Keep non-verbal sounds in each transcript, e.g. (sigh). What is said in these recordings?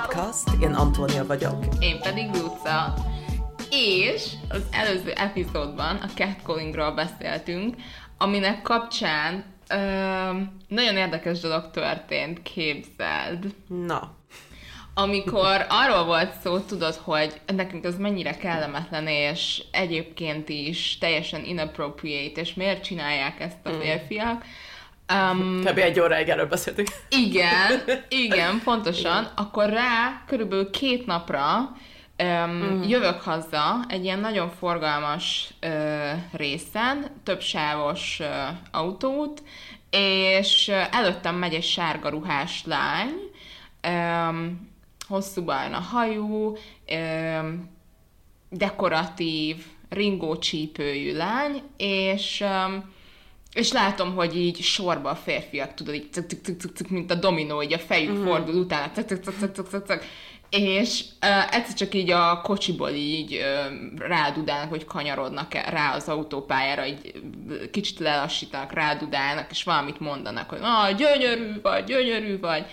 Podcast, én Antónia vagyok. Én pedig Luca. És az előző epizódban a catcallingról beszéltünk, aminek kapcsán ö, nagyon érdekes dolog történt, képzeld. Na. Amikor arról volt szó, tudod, hogy nekünk ez mennyire kellemetlen, és egyébként is teljesen inappropriate, és miért csinálják ezt a férfiak, Um, Kb. egy óráig erről beszéltünk. Igen, (laughs) igen, pontosan. Akkor rá körülbelül két napra um, mm. jövök haza egy ilyen nagyon forgalmas uh, részen, több sávos uh, autót, és uh, előttem megy egy sárga ruhás lány, um, hosszú barna hajú, um, dekoratív, ringócsípőjű lány, és um, és látom, hogy így sorba a férfiak, tudod, így cuk, cuk, cuk, cuk, mint a dominó, így a fejük mm. fordul utána, cuk, cuk, cuk, cuk, cuk, cuk, és uh, egyszer csak így a kocsiból így uh, rádudálnak, hogy kanyarodnak rá az autópályára, így kicsit lelassítanak, rádudálnak, és valamit mondanak, hogy ah, gyönyörű vagy, gyönyörű vagy,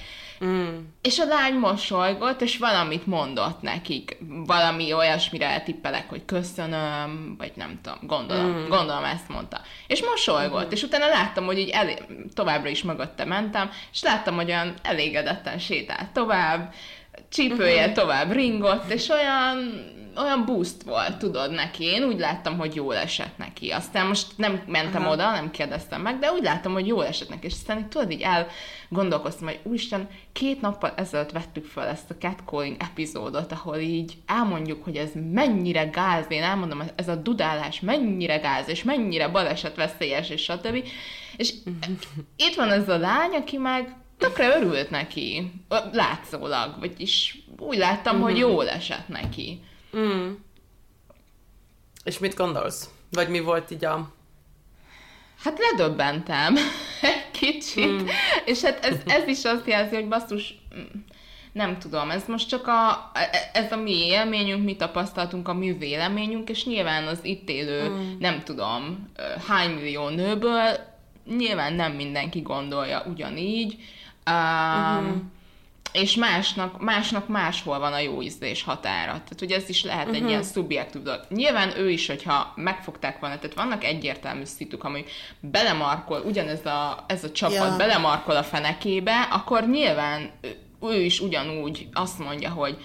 Mm. És a lány mosolygott, és valamit mondott nekik. Valami olyasmire eltippelek, hogy köszönöm, vagy nem tudom, gondolom, mm. gondolom ezt mondta. És mosolygott, mm. és utána láttam, hogy így elé- továbbra is mögötte mentem, és láttam, hogy olyan elégedetten sétált tovább, csípője mm-hmm. tovább ringott, és olyan olyan boost volt, tudod, neki. Én úgy láttam, hogy jól esett neki. Aztán most nem mentem Aha. oda, nem kérdeztem meg, de úgy láttam, hogy jól esett neki. És aztán így, tudod, így elgondolkoztam, hogy úristen, két nappal ezelőtt vettük fel ezt a catcalling epizódot, ahol így elmondjuk, hogy ez mennyire gáz, én elmondom, ez a dudálás mennyire gáz, és mennyire baleset veszélyes, és stb. És (laughs) itt van ez a lány, aki meg tökre örült neki, látszólag, vagyis úgy láttam, mm-hmm. hogy mhm. jól esett neki. Mm. És mit gondolsz? Vagy mi volt így a... Hát ledöbbentem (laughs) egy kicsit, mm. és hát ez, ez is azt jelzi, hogy basszus, nem tudom, ez most csak a, ez a mi élményünk, mi tapasztaltunk, a mi véleményünk, és nyilván az itt élő, mm. nem tudom, hány millió nőből, nyilván nem mindenki gondolja ugyanígy, um, mm és másnak, másnak máshol van a jó ízlés határa. Tehát ugye ez is lehet uh-huh. egy mhm. ilyen szubjektív dolog. Nyilván ő is, hogyha megfogták volna, tehát vannak egyértelmű szituk, ami belemarkol, ugyanez a, ez a csapat ja. belemarkol a fenekébe, akkor nyilván ő is ugyanúgy azt mondja, hogy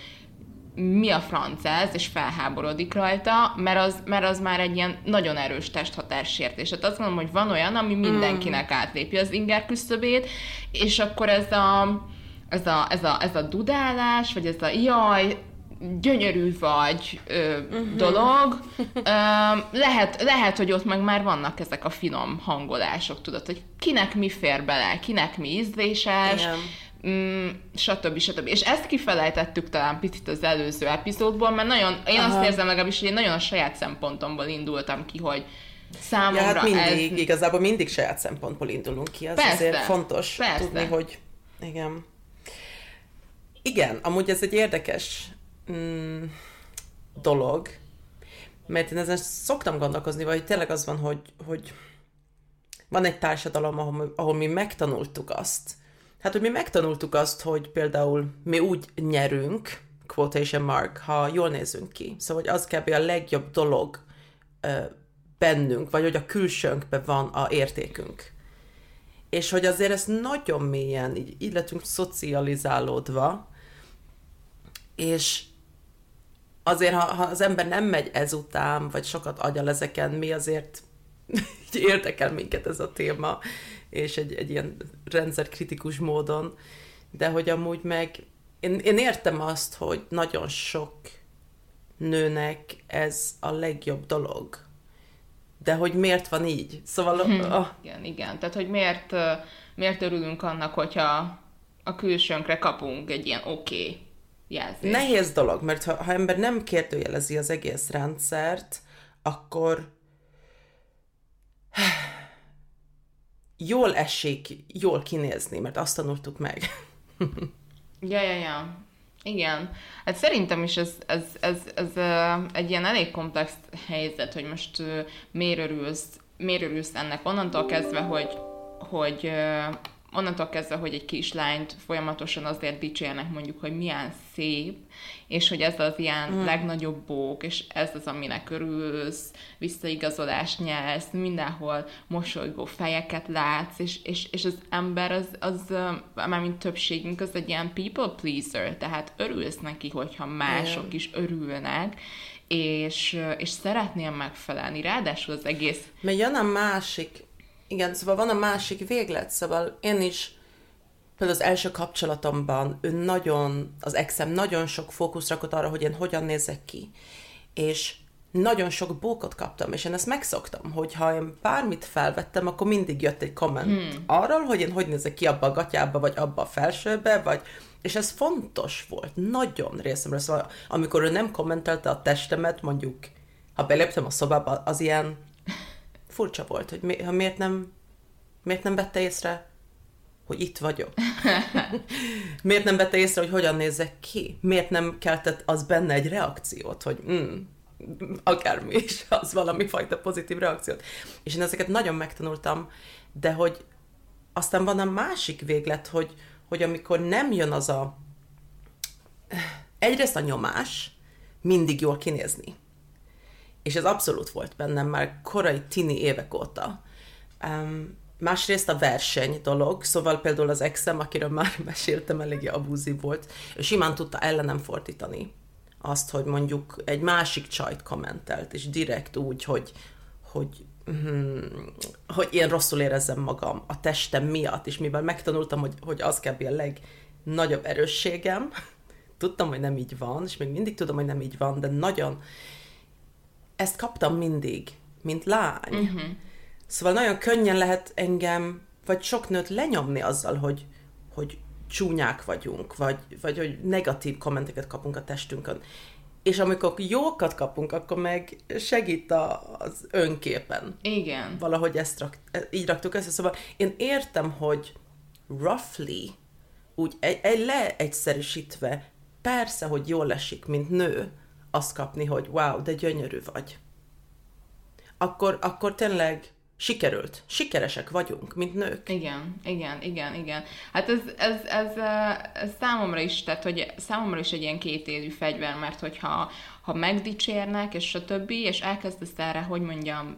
mi a franc ez, és felháborodik rajta, mert az, mert az már egy ilyen nagyon erős testhatársértés. Tehát azt mondom, hogy van olyan, ami mindenkinek mm. átlépi az inger küszöbét, és akkor ez a ez a, ez a, ez a dudálás, vagy ez a jaj, gyönyörű vagy ö, uh-huh. dolog. (laughs) Ö, lehet, lehet, hogy ott meg már vannak ezek a finom hangolások, tudod, hogy kinek mi fér bele, kinek mi ízléses, Mm, stb. stb. És ezt kifelejtettük talán picit az előző epizódból, mert nagyon, én Aha. azt érzem legalábbis, hogy én nagyon a saját szempontomból indultam ki, hogy számomra ja, hát mindig, ez... igazából mindig saját szempontból indulunk ki, az persze, azért fontos persze. tudni, hogy igen. Igen, amúgy ez egy érdekes mm, dolog, mert én ezen szoktam gondolkozni, vagy tényleg az van, hogy, hogy van egy társadalom, ahol, ahol mi megtanultuk azt, hát, hogy mi megtanultuk azt, hogy például mi úgy nyerünk, quotation mark, ha jól nézünk ki. Szóval, hogy az kb. a legjobb dolog ö, bennünk, vagy hogy a külsőnkben van a értékünk. És hogy azért ezt nagyon mélyen így, így szocializálódva, és azért, ha, ha az ember nem megy ezután, vagy sokat agyal ezeken, mi azért (laughs) érdekel minket ez a téma, és egy, egy ilyen rendszerkritikus módon, de hogy amúgy meg én, én értem azt, hogy nagyon sok nőnek ez a legjobb dolog. De hogy miért van így? Szóval... Hmm. Oh. Igen, igen. Tehát, hogy miért, miért örülünk annak, hogyha a külsőnkre kapunk egy ilyen oké okay jelzés. Nehéz dolog, mert ha, ha ember nem kérdőjelezi az egész rendszert, akkor jól esik, jól kinézni, mert azt tanultuk meg. ja, ja, ja. Igen. Hát szerintem is ez, ez, ez, ez, egy ilyen elég komplex helyzet, hogy most miért örülsz, miért örülsz ennek onnantól kezdve, hogy, hogy onnantól kezdve, hogy egy kislányt folyamatosan azért dicsérnek mondjuk, hogy milyen szép, és hogy ez az ilyen mm. legnagyobb bók, és ez az, aminek örülsz, visszaigazolást nyelsz, mindenhol mosolygó fejeket látsz, és, és, és az ember az, az mármint többségünk az egy ilyen people pleaser, tehát örülsz neki, hogyha mások is örülnek, és, és szeretnél megfelelni, ráadásul az egész... Mert jön a másik, igen, szóval van a másik véglet, szóval én is például az első kapcsolatomban ő nagyon, az exem nagyon sok fókusz rakott arra, hogy én hogyan nézek ki. És nagyon sok bókot kaptam, és én ezt megszoktam, hogy ha én bármit felvettem, akkor mindig jött egy komment hmm. arról, hogy én hogy nézek ki abba a gatyába, vagy abba a felsőbe, vagy és ez fontos volt, nagyon részemről. Szóval amikor ő nem kommentelte a testemet, mondjuk, ha beléptem a szobába, az ilyen furcsa volt, hogy mi, ha miért nem, miért nem vette észre, hogy itt vagyok? (laughs) miért nem vette észre, hogy hogyan nézek ki? Miért nem keltett az benne egy reakciót, hogy mm, akármi is, az valami fajta pozitív reakciót. És én ezeket nagyon megtanultam, de hogy aztán van a másik véglet, hogy, hogy amikor nem jön az a egyrészt a nyomás, mindig jól kinézni. És ez abszolút volt bennem már korai tini évek óta. Um, másrészt a verseny dolog, szóval például az exem, akiről (laughs) már meséltem, eléggé abúzív volt, és simán tudta ellenem fordítani azt, hogy mondjuk egy másik csajt kommentelt, és direkt úgy, hogy, hogy hmm, hogy én rosszul érezzem magam a testem miatt, és mivel megtanultam, hogy, hogy az kell a legnagyobb erősségem, (laughs) tudtam, hogy nem így van, és még mindig tudom, hogy nem így van, de nagyon ezt kaptam mindig, mint lány. Uh-huh. Szóval nagyon könnyen lehet engem, vagy sok nőt lenyomni azzal, hogy, hogy csúnyák vagyunk, vagy, vagy hogy negatív kommenteket kapunk a testünkön és amikor jókat kapunk, akkor meg segít a, az önképen. Igen. Valahogy ezt rak, így raktuk össze. Szóval én értem, hogy roughly, úgy egy, egy leegyszerűsítve, persze, hogy jól esik, mint nő, azt kapni, hogy wow, de gyönyörű vagy. Akkor, akkor tényleg sikerült. Sikeresek vagyunk, mint nők. Igen, igen, igen, igen. Hát ez, ez, ez, ez számomra is, tehát hogy számomra is egy ilyen kétélű fegyver, mert hogyha ha megdicsérnek, és a többi, és elkezdesz erre, hogy mondjam,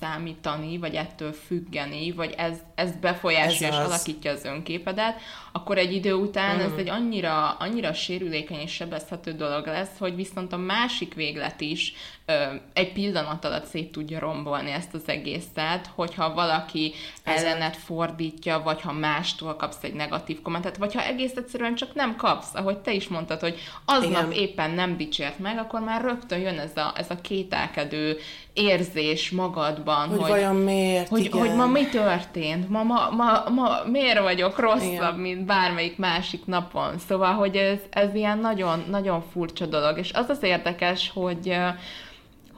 számítani, vagy ettől függeni, vagy ez, ez befolyásolja és alakítja az önképedet, akkor egy idő után mm. ez egy annyira, annyira sérülékeny és sebezhető dolog lesz, hogy viszont a másik véglet is ö, egy pillanat alatt szét tudja rombolni ezt az egészet, hogyha valaki ez ellenet fordítja, vagy ha mástól kapsz egy negatív kommentet, vagy ha egész egyszerűen csak nem kapsz, ahogy te is mondtad, hogy aznap Igen. éppen nem dicsért meg, akkor már rögtön jön ez a, ez a kételkedő érzés magadban, hogy, hogy vajon miért, hogy, hogy ma mi történt, ma, ma, ma, ma miért vagyok rosszabb, igen. mint bármelyik másik napon. Szóval, hogy ez, ez ilyen nagyon, nagyon furcsa dolog, és az az érdekes, hogy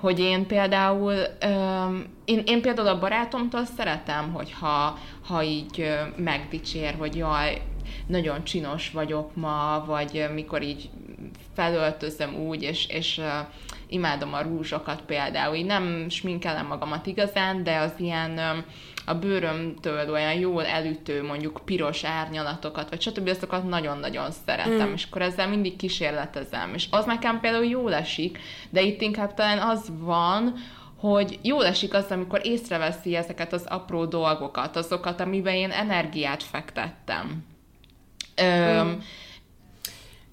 hogy én például, én, én például a barátomtól szeretem, hogyha ha így megdicsér, hogy jaj, nagyon csinos vagyok ma, vagy mikor így felöltözöm úgy, és, és imádom a rúzsokat például. Így nem sminkelem magamat igazán, de az ilyen a bőrömtől olyan jól elütő, mondjuk piros árnyalatokat, vagy stb. azokat nagyon-nagyon szeretem, mm. és akkor ezzel mindig kísérletezem. És az nekem például jól esik, de itt inkább talán az van, hogy jól esik az, amikor észreveszi ezeket az apró dolgokat, azokat, amiben én energiát fektettem. Mm.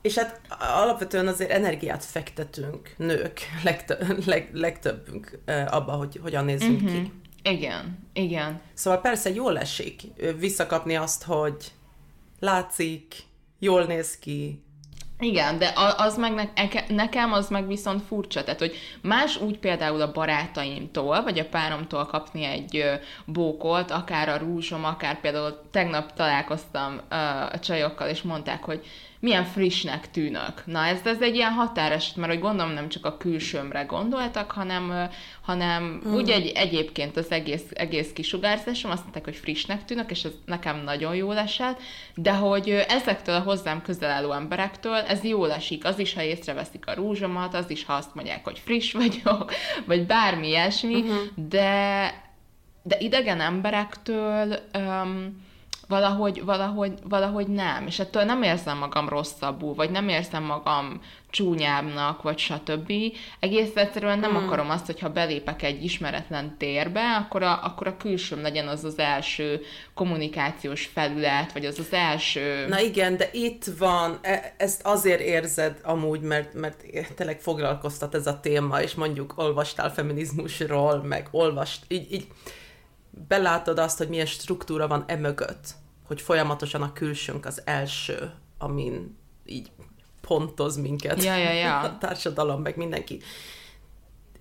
És hát alapvetően azért energiát fektetünk, nők, (laughs) legtö- leg, legtöbbünk abba, hogy hogyan nézzünk uh-huh. ki. Igen, igen. Szóval persze jól esik visszakapni azt, hogy látszik, jól néz ki, igen, de az meg nekem az meg viszont furcsa, tehát hogy más úgy például a barátaimtól, vagy a páromtól kapni egy bókolt, akár a rúzsom, akár például tegnap találkoztam a csajokkal, és mondták, hogy milyen frissnek tűnök. Na ez, ez egy ilyen határeset, mert hogy gondolom nem csak a külsőmre gondoltak, hanem, hanem mm. úgy egy, egyébként az egész, egész kisugárzásom, azt mondták, hogy frissnek tűnök, és ez nekem nagyon jól esett, de hogy ezektől a hozzám közel álló emberektől ez jól esik, az is, ha észreveszik a rúzsomat, az is, ha azt mondják, hogy friss vagyok, (laughs) vagy bármi ilyesmi, uh-huh. de, de idegen emberektől um, valahogy, valahogy, valahogy nem, és ettől nem érzem magam rosszabbul, vagy nem érzem magam csúnyábbnak, vagy stb. Egész egyszerűen nem mm. akarom azt, hogyha belépek egy ismeretlen térbe, akkor a, akkor a külsőm legyen az az első kommunikációs felület, vagy az az első... Na igen, de itt van, e, ezt azért érzed amúgy, mert, mert tényleg foglalkoztat ez a téma, és mondjuk olvastál feminizmusról, meg olvast, így, így belátod azt, hogy milyen struktúra van emögött, hogy folyamatosan a külsőnk az első, amin így pontoz minket ja, ja, ja. (laughs) a társadalom, meg mindenki.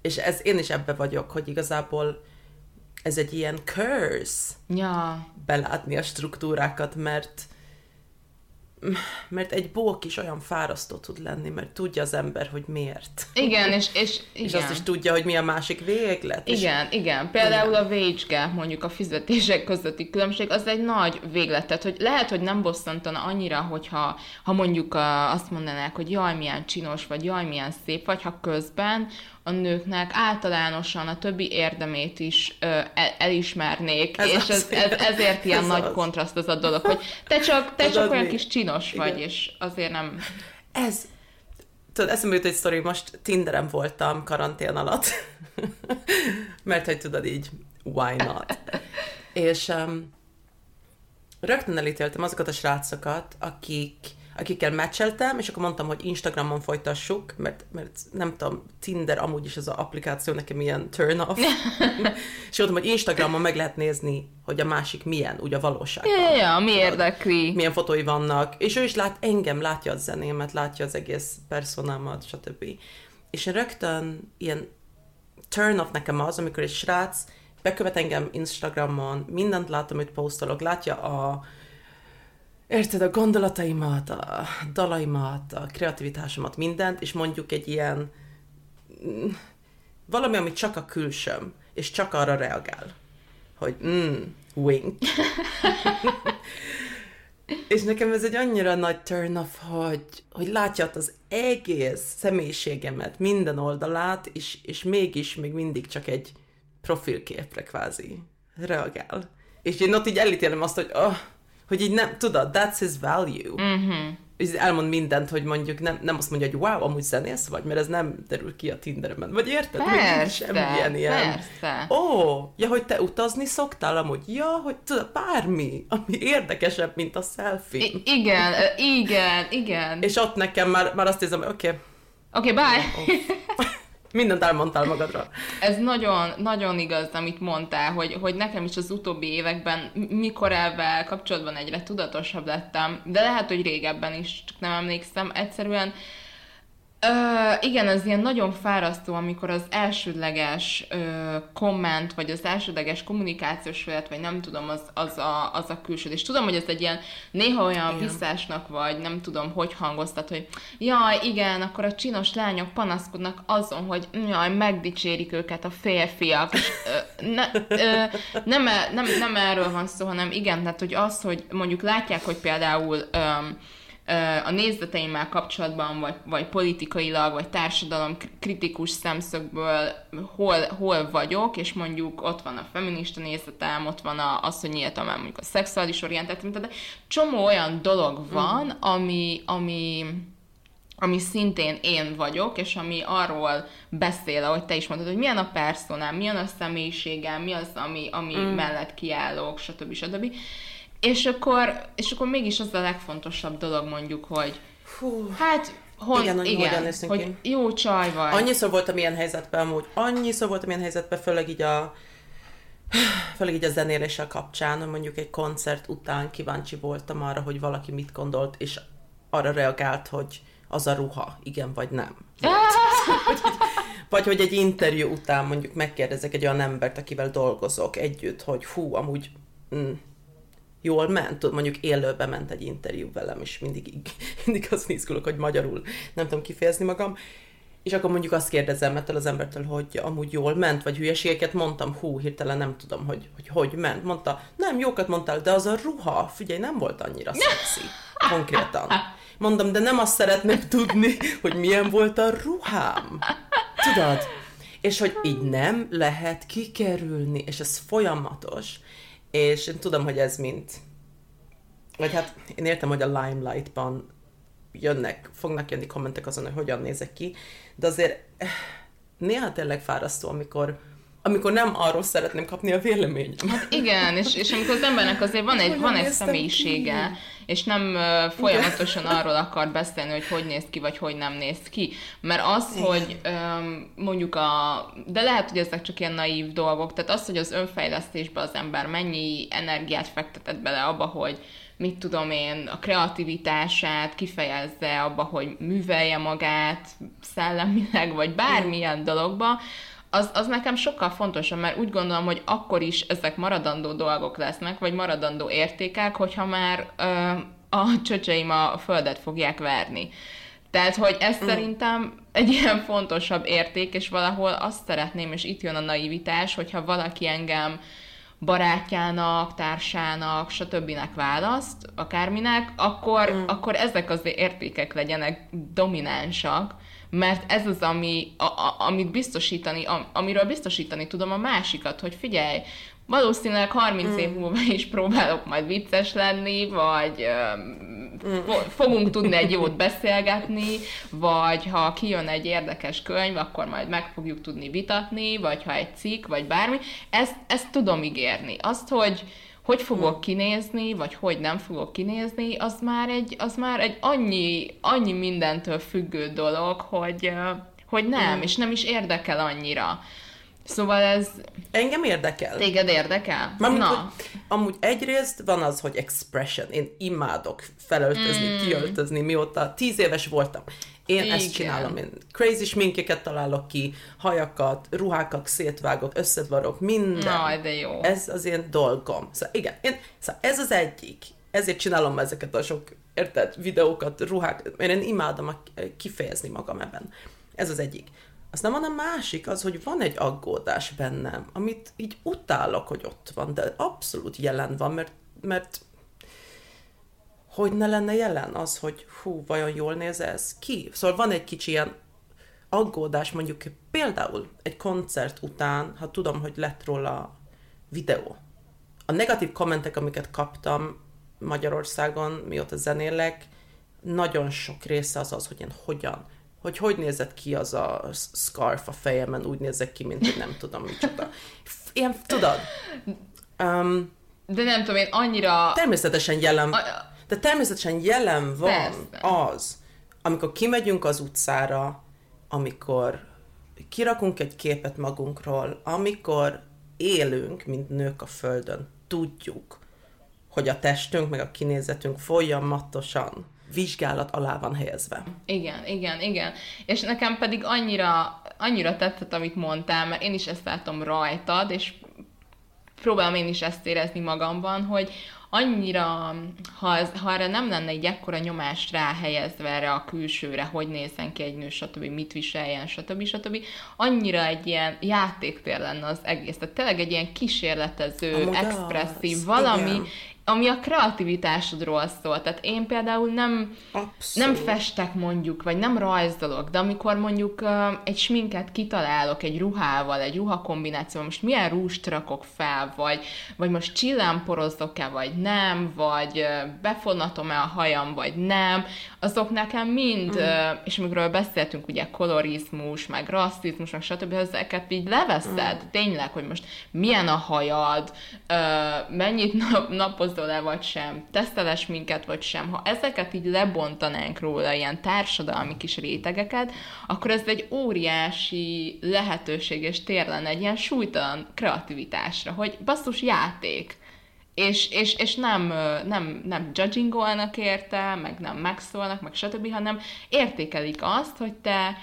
És ez, én is ebbe vagyok, hogy igazából ez egy ilyen curse ja. belátni a struktúrákat, mert mert egy bók is olyan fárasztó tud lenni, mert tudja az ember, hogy miért. Igen, és, és, igen. (laughs) és azt is tudja, hogy mi a másik véglet. Igen, és... igen. Például igen. a wage gap, mondjuk a fizetések közötti különbség, az egy nagy véglet. Tehát, hogy lehet, hogy nem bosszantana annyira, hogyha ha mondjuk azt mondanák, hogy jaj, milyen csinos vagy, jaj, milyen szép vagy, ha közben a nőknek általánosan a többi érdemét is ö, el, elismernék, ez és ez, ez, ezért ilyen ez nagy az. kontraszt az a dolog, hogy te csak, te csak olyan mi? kis csinos Igen. vagy, és azért nem... Ez, tudod, eszembe jut egy sztori, most Tinderen voltam karantén alatt, (laughs) mert hogy tudod így, why not? és um, rögtön elítéltem azokat a srácokat, akik akikkel meccseltem, és akkor mondtam, hogy Instagramon folytassuk, mert, mert nem tudom, Tinder amúgy is az applikáció nekem ilyen turn off. (laughs) és mondtam, hogy Instagramon meg lehet nézni, hogy a másik milyen, úgy a valóságban. Ja, ja, mi érdekli. Milyen fotói vannak. És ő is lát engem, látja a zenémet, látja az egész personámat, stb. És rögtön ilyen turn off nekem az, amikor egy srác bekövet engem Instagramon, mindent látom, hogy posztolok, látja a érted a gondolataimat, a dalaimat, a kreativitásomat, mindent, és mondjuk egy ilyen mm, valami, ami csak a külsőm, és csak arra reagál, hogy mm, wink. (laughs) és nekem ez egy annyira nagy turn off, hogy, hogy látja az egész személyiségemet, minden oldalát, és, és mégis még mindig csak egy profilképre kvázi reagál. És én ott így elítélem azt, hogy oh, hogy így nem, tudod, that's his value. Mm-hmm. És elmond mindent, hogy mondjuk nem, nem azt mondja, hogy wow, amúgy zenész vagy, mert ez nem derül ki a Tinderben. Vagy érted? Persze, semmilyen ilyen. Persze. Ó, ja, hogy te utazni szoktál amúgy. Ja, hogy tudod, bármi, ami érdekesebb, mint a selfie. I- igen, igen, igen. És ott nekem már, már azt érzem, hogy oké. Okay. Oké, okay, bye. Oh. (laughs) Mindent elmondtál magadra. Ez nagyon, nagyon igaz, amit mondtál, hogy, hogy nekem is az utóbbi években, mikor ebben kapcsolatban egyre tudatosabb lettem, de lehet, hogy régebben is, csak nem emlékszem, egyszerűen Igen, ez ilyen nagyon fárasztó, amikor az elsődleges ö, komment, vagy az elsődleges kommunikációs felett, vagy nem tudom, az, az, a, az a külső. És tudom, hogy ez egy ilyen néha olyan igen. visszásnak, vagy nem tudom, hogy hangoztat, hogy jaj, igen, akkor a csinos lányok panaszkodnak azon, hogy jaj, megdicsérik őket a férfiak. És, ne, ö, nem, e, nem, nem erről van szó, hanem igen, tehát hogy az, hogy mondjuk látják, hogy például ö, a nézeteimmel kapcsolatban, vagy, vagy politikailag, vagy társadalom kritikus szemszögből hol, hol vagyok, és mondjuk ott van a feminista nézetem, ott van a, az, hogy nyíltam el mondjuk a szexuális orientáció, de csomó olyan dolog van, mm. ami, ami, ami szintén én vagyok, és ami arról beszél, ahogy te is mondtad, hogy milyen a personám, milyen a személyiségem, mi az, ami, ami mm. mellett kiállok, stb. stb. És akkor, és akkor mégis az a legfontosabb dolog mondjuk, hogy Hú. hát hon, igen, igen hogy ki. jó csaj vagy. Annyiszor voltam ilyen helyzetben amúgy, annyiszor voltam ilyen helyzetben, főleg így a főleg így a zenéléssel kapcsán, mondjuk egy koncert után kíváncsi voltam arra, hogy valaki mit gondolt, és arra reagált, hogy az a ruha, igen vagy nem. vagy, (laughs) vagy hogy egy interjú után mondjuk megkérdezek egy olyan embert, akivel dolgozok együtt, hogy hú, amúgy mm, jól ment, mondjuk élőben ment egy interjú velem, és mindig, (laughs) mindig azt izgulok, hogy magyarul nem tudom kifejezni magam, és akkor mondjuk azt kérdezem ettől az embertől, hogy amúgy jól ment, vagy hülyeségeket mondtam, hú, hirtelen nem tudom, hogy hogy, hogy ment. Mondta, nem, jókat mondtál, de az a ruha, figyelj, nem volt annyira szexi, konkrétan. Mondom, de nem azt szeretném (laughs) tudni, hogy milyen volt a ruhám. Tudod? És hogy így nem lehet kikerülni, és ez folyamatos. És én tudom, hogy ez mint vagy hát én értem, hogy a Limelight-ban jönnek, fognak jönni kommentek azon, hogy hogyan nézek ki, de azért eh, néha tényleg fárasztó, amikor amikor nem arról szeretném kapni a véleményem. Hát igen, és, és amikor az embernek azért van egy, van egy személyisége, ki? és nem uh, folyamatosan arról akar beszélni, hogy hogy néz ki, vagy hogy nem néz ki. Mert az, igen. hogy um, mondjuk a... De lehet, hogy ezek csak ilyen naív dolgok, tehát az, hogy az önfejlesztésbe az ember mennyi energiát fektetett bele abba, hogy mit tudom én, a kreativitását kifejezze abba, hogy művelje magát szellemileg, vagy bármilyen dologba, az, az nekem sokkal fontosabb, mert úgy gondolom, hogy akkor is ezek maradandó dolgok lesznek, vagy maradandó értékek, hogyha már ö, a csöcseim a földet fogják verni. Tehát, hogy ez mm. szerintem egy ilyen fontosabb érték, és valahol azt szeretném, és itt jön a naivitás, hogyha valaki engem barátjának, társának, stb. választ, akárminek, akkor, mm. akkor ezek az értékek legyenek dominánsak, mert ez az, ami, a, a, amit biztosítani, a, amiről biztosítani tudom a másikat, hogy figyelj, valószínűleg 30 mm. év múlva is próbálok majd vicces lenni, vagy mm. fogunk tudni egy jót beszélgetni, vagy ha kijön egy érdekes könyv, akkor majd meg fogjuk tudni vitatni, vagy ha egy cikk, vagy bármi. Ezt, ezt tudom ígérni. Azt, hogy, hogy fogok kinézni, vagy hogy nem fogok kinézni, az már egy, az már egy annyi, annyi mindentől függő dolog, hogy, hogy nem, mm. és nem is érdekel annyira. Szóval ez... Engem érdekel. Téged érdekel? Mármint, Na. Hogy, amúgy egyrészt van az, hogy expression. Én imádok felöltözni, mm. kiöltözni, mióta tíz éves voltam. Én Igen. ezt csinálom, én crazy sminkeket találok ki, hajakat, ruhákat szétvágok, összedvarok, minden. Jaj, de jó. Ez az én dolgom. Szóval igen, én, szóval ez az egyik. Ezért csinálom ezeket a sok, érted, videókat, ruhák, mert én imádom kifejezni magam ebben. Ez az egyik. Aztán van a másik, az, hogy van egy aggódás bennem, amit így utálok, hogy ott van, de abszolút jelen van, mert, mert hogy ne lenne jelen az, hogy hú, vajon jól néz ez ki? Szóval van egy kicsi ilyen aggódás, mondjuk például egy koncert után, ha tudom, hogy lett róla videó. A negatív kommentek, amiket kaptam Magyarországon, mióta zenélek, nagyon sok része az az, hogy én hogyan, hogy hogy nézett ki az a scarf a fejemen, úgy nézek ki, mint hogy nem tudom micsoda. Ilyen, tudod? Um, De nem tudom, én annyira... Természetesen jelen... A de természetesen jelen van Persze. az, amikor kimegyünk az utcára, amikor kirakunk egy képet magunkról, amikor élünk, mint nők a földön, tudjuk, hogy a testünk, meg a kinézetünk folyamatosan vizsgálat alá van helyezve. Igen, igen, igen. És nekem pedig annyira, annyira tetszett, amit mondtál, mert én is ezt látom rajtad, és próbálom én is ezt érezni magamban, hogy annyira, ha, ez, ha erre nem lenne egy ekkora nyomást ráhelyezve erre a külsőre, hogy nézzen ki egy nő, stb., mit viseljen, stb., stb., annyira egy ilyen játéktér lenne az egész. Tehát tényleg egy ilyen kísérletező, Amúgy expresszív az, valami, igen ami a kreativitásodról szól. Tehát én például nem, nem festek mondjuk, vagy nem rajzolok, de amikor mondjuk uh, egy sminket kitalálok egy ruhával, egy ruhakombinációval, most milyen rúst rakok fel, vagy, vagy most csillámporozok-e, vagy nem, vagy uh, befonatom-e a hajam, vagy nem, azok nekem mind, mm. és amikről beszéltünk, ugye kolorizmus, meg rasszizmus, meg stb., ezeket így leveszed, mm. tényleg, hogy most milyen a hajad, mennyit nap, napoz hordozol-e vagy sem, teszteles minket vagy sem, ha ezeket így lebontanánk róla, ilyen társadalmi kis rétegeket, akkor ez egy óriási lehetőség és tér lenne egy ilyen súlytalan kreativitásra, hogy basszus játék. És, és, és nem, nem, nem judgingolnak érte, meg nem megszólnak, meg stb., hanem értékelik azt, hogy te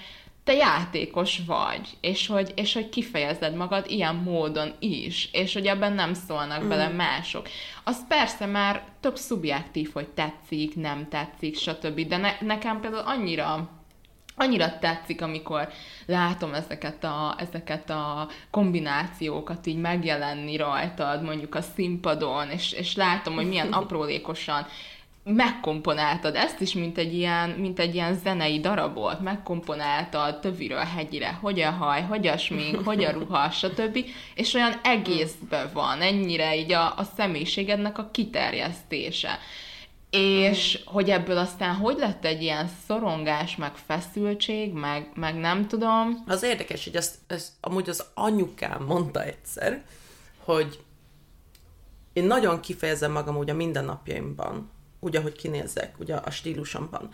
te játékos vagy, és hogy, és hogy kifejezed magad ilyen módon is, és hogy ebben nem szólnak mm. bele mások. Az persze már több szubjektív, hogy tetszik, nem tetszik, stb. De ne, nekem például annyira annyira tetszik, amikor látom ezeket a, ezeket a kombinációkat így megjelenni rajtad, mondjuk a színpadon, és, és látom, hogy milyen (laughs) aprólékosan megkomponáltad ezt is, mint egy ilyen, mint egy ilyen zenei darabot, megkomponáltad töviről hegyire, hogy a haj, hogy a smink, hogy a ruha, (laughs) stb. És olyan egészben van, ennyire így a, a személyiségednek a kiterjesztése. És mm. hogy ebből aztán hogy lett egy ilyen szorongás, meg feszültség, meg, meg nem tudom. Az érdekes, hogy ezt, ezt amúgy az anyukám mondta egyszer, hogy én nagyon kifejezem magam úgy a mindennapjaimban, úgy, ahogy kinézek, ugye a stílusomban.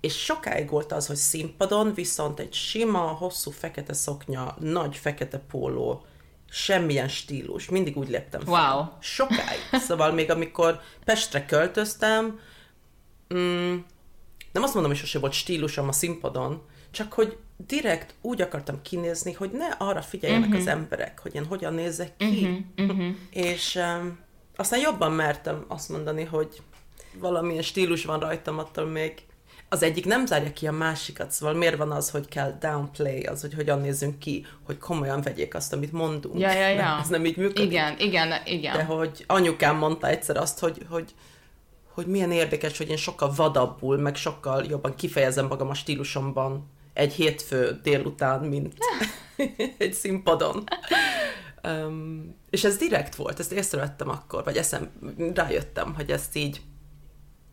És sokáig volt az, hogy színpadon viszont egy sima, hosszú fekete szoknya, nagy fekete póló, semmilyen stílus, mindig úgy léptem fel. Wow. Sokáig. (laughs) Szóval még amikor Pestre költöztem, mm, nem azt mondom, hogy sose volt stílusom a színpadon, csak hogy direkt úgy akartam kinézni, hogy ne arra figyeljenek uh-huh. az emberek, hogy én hogyan nézek ki. Uh-huh. Uh-huh. És um, aztán jobban mertem azt mondani, hogy valamilyen stílus van rajtam, attól még az egyik nem zárja ki a másikat, szóval miért van az, hogy kell downplay, az, hogy hogyan nézzünk ki, hogy komolyan vegyék azt, amit mondunk. Ja, ja, ja. (laughs) Ez nem így működik. Igen, igen, igen. De hogy anyukám mondta egyszer azt, hogy, hogy, hogy milyen érdekes, hogy én sokkal vadabbul, meg sokkal jobban kifejezem magam a stílusomban egy hétfő délután, mint (laughs) egy színpadon. Um, és ez direkt volt, ezt észrevettem akkor, vagy eszem, rájöttem, hogy ezt így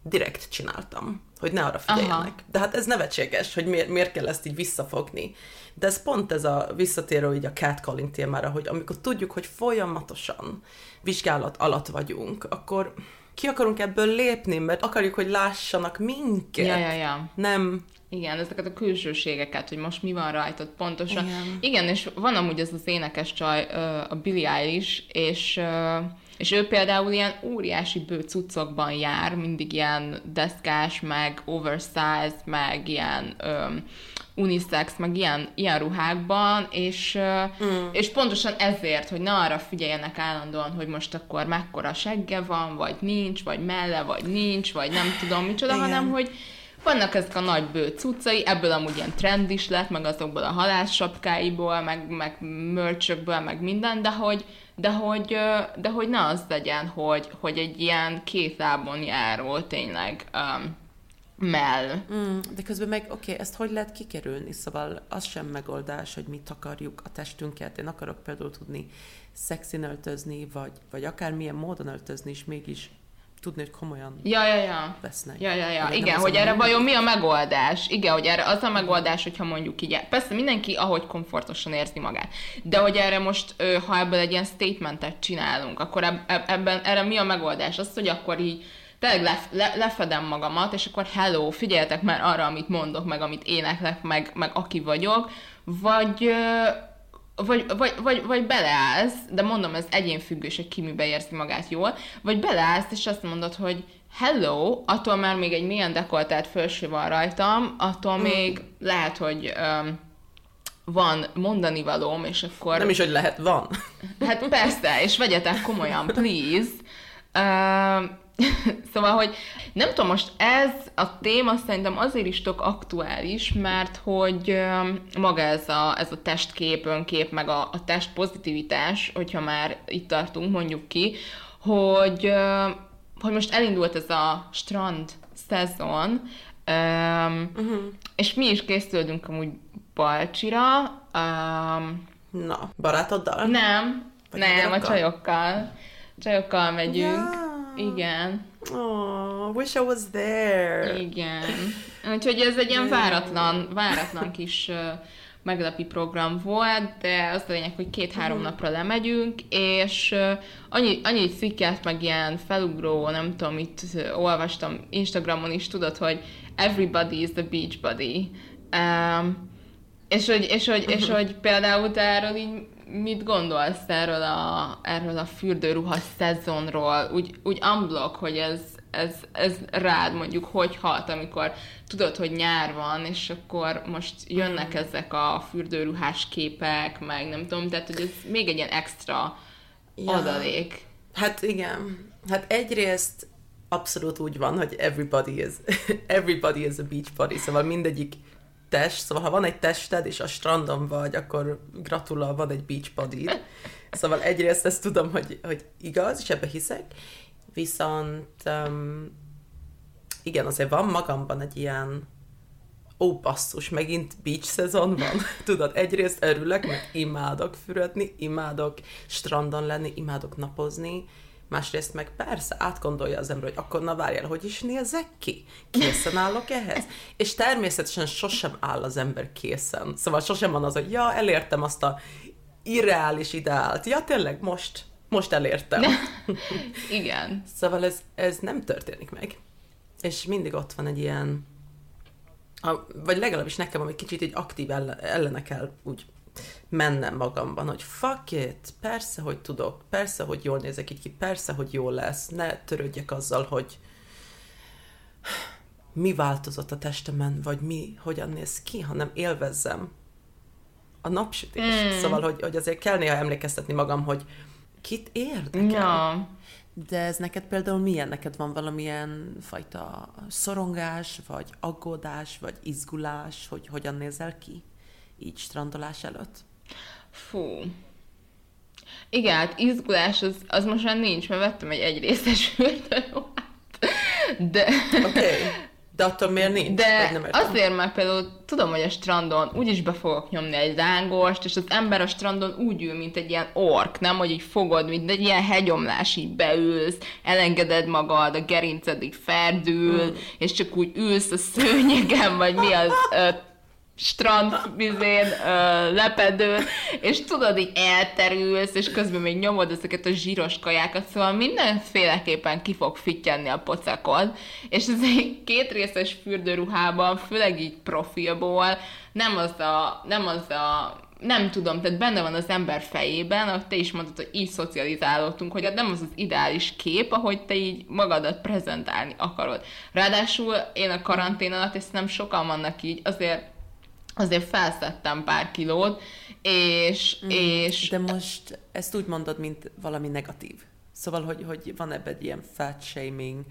direkt csináltam, hogy ne arra figyeljenek. Aha. De hát ez nevetséges, hogy miért, miért kell ezt így visszafogni. De ez pont ez a visszatérő így a catcalling témára, hogy amikor tudjuk, hogy folyamatosan vizsgálat alatt vagyunk, akkor ki akarunk ebből lépni, mert akarjuk, hogy lássanak minket. Ja, ja, ja. Nem igen, ezeket a külsőségeket, hogy most mi van rajtad pontosan. Igen, Igen és van amúgy ez az énekes csaj, a Billie Eilish, és és ő például ilyen óriási bő cuccokban jár, mindig ilyen deszkás, meg oversize, meg ilyen öm, unisex, meg ilyen, ilyen ruhákban, és, mm. és pontosan ezért, hogy ne arra figyeljenek állandóan, hogy most akkor mekkora segge van, vagy nincs, vagy melle, vagy nincs, vagy nem tudom micsoda, Igen. hanem hogy vannak ezek a nagy bő cuccai, ebből amúgy ilyen trend is lett, meg azokból a halászsapkáiból, meg, meg mörcsökből, meg minden, de hogy, de hogy, de hogy ne az legyen, hogy, hogy egy ilyen két lábon járó tényleg um, mell. Mm, de közben meg, oké, okay, ezt hogy lehet kikerülni? Szóval az sem megoldás, hogy mit akarjuk a testünket. Én akarok például tudni szexin öltözni, vagy, vagy akármilyen módon öltözni, és mégis tudni, hogy komolyan ja, ja, ja. vesznek. Ja, ja, ja. Igen, hogy erre vajon mi a megoldás? Igen, hogy erre az a megoldás, hogyha mondjuk így, persze mindenki ahogy komfortosan érzi magát, de hogy erre most, ha ebből egy ilyen statementet csinálunk, akkor ebben, erre mi a megoldás? Az, hogy akkor így tényleg le, le, lefedem magamat, és akkor hello, figyeljetek már arra, amit mondok, meg amit éneklek, meg, meg aki vagyok, vagy vagy, vagy, vagy, vagy beleállsz, de mondom, ez egyénfüggős, hogy ki mibe érzi magát jól, vagy beleállsz, és azt mondod, hogy hello, attól már még egy milyen dekoltált felső van rajtam, attól mm. még lehet, hogy um, van mondani valóm, és akkor... Nem is, hogy lehet, van. Hát persze, és vegyetek komolyan, please. (laughs) Uh, (laughs) szóval, hogy nem tudom, most ez a téma szerintem azért is tök aktuális, mert hogy maga ez a, ez a testkép, önkép, meg a, a test pozitivitás, hogyha már itt tartunk, mondjuk ki, hogy, hogy most elindult ez a strand szezon, um, uh-huh. és mi is készülünk amúgy Balcsira. Um, Na, barátoddal? Nem, Vagy nem, a csajokkal. Csajokkal megyünk. Yeah. Igen. Oh, wish I was there. Igen. Úgyhogy ez egy ilyen váratlan, váratlan kis meglepi program volt, de az a lényeg, hogy két-három uh-huh. napra lemegyünk, és annyi, annyi cikket, meg ilyen felugró, nem tudom, itt olvastam Instagramon is, tudod, hogy everybody is the beach buddy. Um, és hogy, és, hogy, és (laughs) hogy például te erről így mit gondolsz erről a, erről a fürdőruha szezonról, úgy, úgy unblock, hogy ez, ez, ez rád mondjuk hogy hat, amikor tudod, hogy nyár van, és akkor most jönnek ezek a fürdőruhás képek, meg nem tudom, tehát hogy ez még egy ilyen extra ja. adalék. Hát igen. Hát egyrészt abszolút úgy van, hogy everybody is, (laughs) everybody is a beach body, szóval mindegyik test, szóval ha van egy tested, és a strandon vagy, akkor gratulál, van egy beach body Szóval egyrészt ezt tudom, hogy, hogy igaz, és ebbe hiszek, viszont um, igen, azért van magamban egy ilyen ó, basszus, megint beach szezon van. (laughs) Tudod, egyrészt örülök, mert imádok fürödni, imádok strandon lenni, imádok napozni, Másrészt meg persze átgondolja az ember, hogy akkor na várjál, hogy is nézek ki? Készen állok ehhez? És természetesen sosem áll az ember készen. Szóval sosem van az, hogy ja, elértem azt a irreális ideált. Ja, tényleg, most, most elértem. (laughs) Igen. Szóval ez, ez nem történik meg. És mindig ott van egy ilyen, a, vagy legalábbis nekem, ami kicsit egy aktív ellen, ellene kell úgy mennem magamban, hogy fuck it, persze, hogy tudok, persze, hogy jól nézek így ki, persze, hogy jó lesz, ne törődjek azzal, hogy mi változott a testemen, vagy mi, hogyan néz ki, hanem élvezzem a napsütés. Mm. Szóval, hogy, hogy azért kell néha emlékeztetni magam, hogy kit érdekel. Ja. De ez neked például milyen? Neked van valamilyen fajta szorongás, vagy aggódás, vagy izgulás, hogy hogyan nézel ki így strandolás előtt? Fú. Igen, hát izgulás az, az most már nincs, mert vettem egy egyrészes fürdőruhát. De... Oké. Okay. De attól miért nincs? De nem azért, mert például tudom, hogy a strandon úgyis be fogok nyomni egy lángost, és az ember a strandon úgy ül, mint egy ilyen ork, nem, hogy így fogod, mint egy ilyen hegyomlás, így beülsz, elengeded magad, a gerinced így ferdül, mm. és csak úgy ülsz a szőnyegen, vagy mi az, strand bizén, uh, lepedőn, és tudod, így elterülsz, és közben még nyomod ezeket a zsíros kajákat, szóval mindenféleképpen ki fog fittyenni a pocakod, és ez egy kétrészes fürdőruhában, főleg így profilból, nem az a, nem az a nem tudom, tehát benne van az ember fejében, ahogy te is mondtad, hogy így szocializálódtunk, hogy nem az az ideális kép, ahogy te így magadat prezentálni akarod. Ráadásul én a karantén alatt, ezt nem sokan vannak így, azért azért felszettem pár kilót, és, mm, és... De most ezt úgy mondod, mint valami negatív. Szóval, hogy, hogy van ebben egy ilyen fat shaming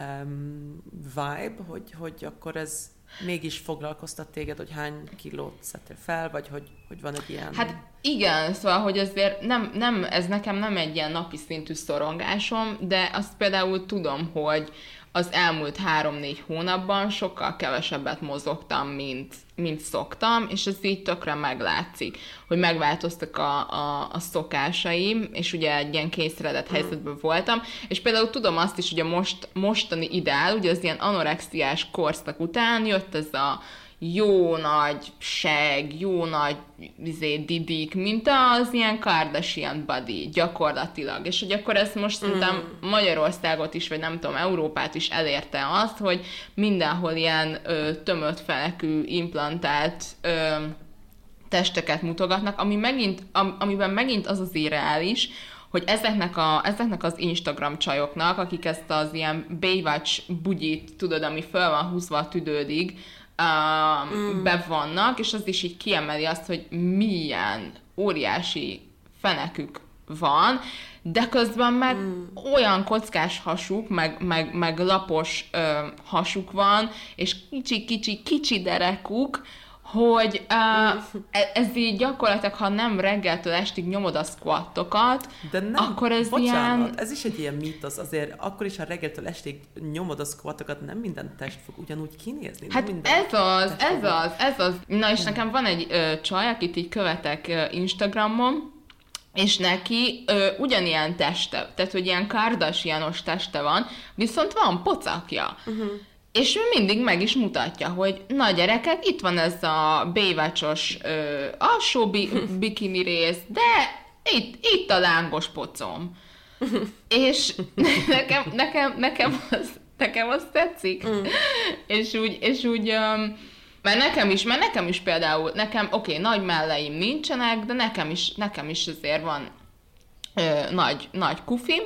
um, vibe, hogy, hogy akkor ez mégis foglalkoztat téged, hogy hány kilót szedtél fel, vagy hogy, hogy van egy ilyen... Hát igen, szóval, hogy azért nem, nem, ez nekem nem egy ilyen napi szintű szorongásom, de azt például tudom, hogy az elmúlt három-négy hónapban sokkal kevesebbet mozogtam, mint, mint szoktam, és ez így tökre meglátszik, hogy megváltoztak a, a, a szokásaim, és ugye egy ilyen kényszeredett helyzetben voltam, és például tudom azt is, hogy a most, mostani ideál, ugye az ilyen anorexiás korszak után jött ez a jó nagy seg, jó nagy izé, didik, mint az ilyen Kardashian body gyakorlatilag. És hogy akkor ezt most mm. szerintem Magyarországot is, vagy nem tudom, Európát is elérte azt, hogy mindenhol ilyen ö, tömött felekű implantált ö, testeket mutogatnak, ami megint, am, amiben megint az az irreális, hogy ezeknek, a, ezeknek az Instagram csajoknak, akik ezt az ilyen Baywatch bugyit, tudod, ami föl van húzva a tüdődig, uh, mm. be vannak, és az is így kiemeli azt, hogy milyen óriási fenekük van, de közben meg mm. olyan kockás hasuk, meg, meg, meg lapos ö, hasuk van, és kicsi-kicsi-kicsi derekuk, hogy uh, ez így gyakorlatilag, ha nem reggeltől estig nyomod a squattokat, De nem, akkor ez bocsánat, ilyen... ez is egy ilyen mítosz, azért akkor is, ha reggeltől estig nyomod a squattokat, nem minden test fog ugyanúgy kinézni. Hát ez az, ez az, ez az. Na és nekem van egy ö, csaj, akit így követek ö, Instagramon, és neki ö, ugyanilyen teste, tehát hogy ilyen kardasianos teste van, viszont van pocakja. Uh-huh. És ő mindig meg is mutatja, hogy na gyerekek, itt van ez a bévácsos alsó bi- (laughs) bikini rész, de itt, itt a lángos pocom. (laughs) és (laughs) nekem, nekem, nekem, az, nekem az tetszik. Mm. és úgy, és úgy um, mert nekem is, mert nekem is például, nekem, oké, okay, nagy melleim nincsenek, de nekem is, nekem is azért van ö, nagy, nagy kufim,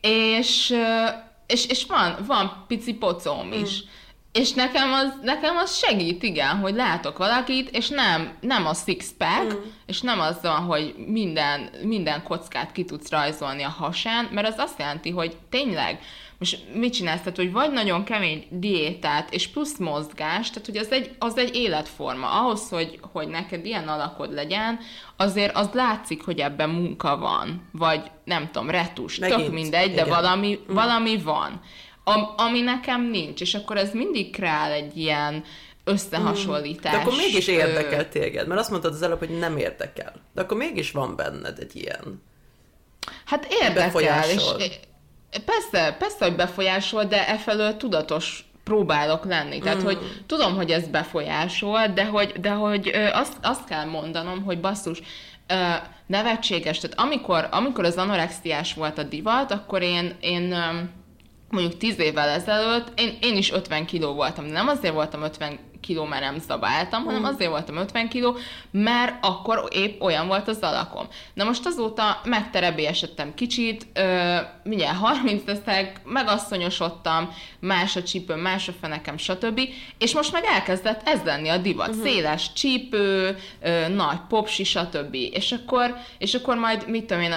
és ö, és, és van, van pici pocóm is. Mm. És nekem az, nekem az segít, igen, hogy látok valakit, és nem, nem a six-pack, mm. és nem az van, hogy minden, minden kockát ki tudsz rajzolni a hasán, mert az azt jelenti, hogy tényleg most mit csinálsz? Tehát, hogy vagy nagyon kemény diétát, és plusz mozgás, tehát, hogy az egy, az egy életforma. Ahhoz, hogy, hogy neked ilyen alakod legyen, azért az látszik, hogy ebben munka van. Vagy nem tudom, retus, Megint, tök mindegy, igen. de valami, mm. valami van. Am, ami nekem nincs, és akkor ez mindig kreál egy ilyen összehasonlítás. De akkor mégis érdekel téged, mert azt mondtad az előbb, hogy nem érdekel. De akkor mégis van benned egy ilyen Hát érdekel, és persze, persze, hogy befolyásol, de e felől tudatos próbálok lenni. Tehát, mm. hogy tudom, hogy ez befolyásol, de hogy, de hogy azt, azt kell mondanom, hogy basszus, nevetséges. Tehát amikor, amikor az anorexiás volt a divat, akkor én, én mondjuk 10 évvel ezelőtt én, én is 50 kiló voltam. Nem azért voltam 50 kiló, mert nem szabáltam, mm. hanem azért voltam 50 kiló, mert akkor épp olyan volt az alakom. Na most azóta megterebélyesedtem kicsit, ö, mindjárt 30 leszek, megasszonyosodtam, más a csípő, más a fenekem, stb. És most meg elkezdett ez lenni a divat. Uh-huh. Széles csípő, ö, nagy popsi, stb. És akkor, és akkor majd, mit tudom én,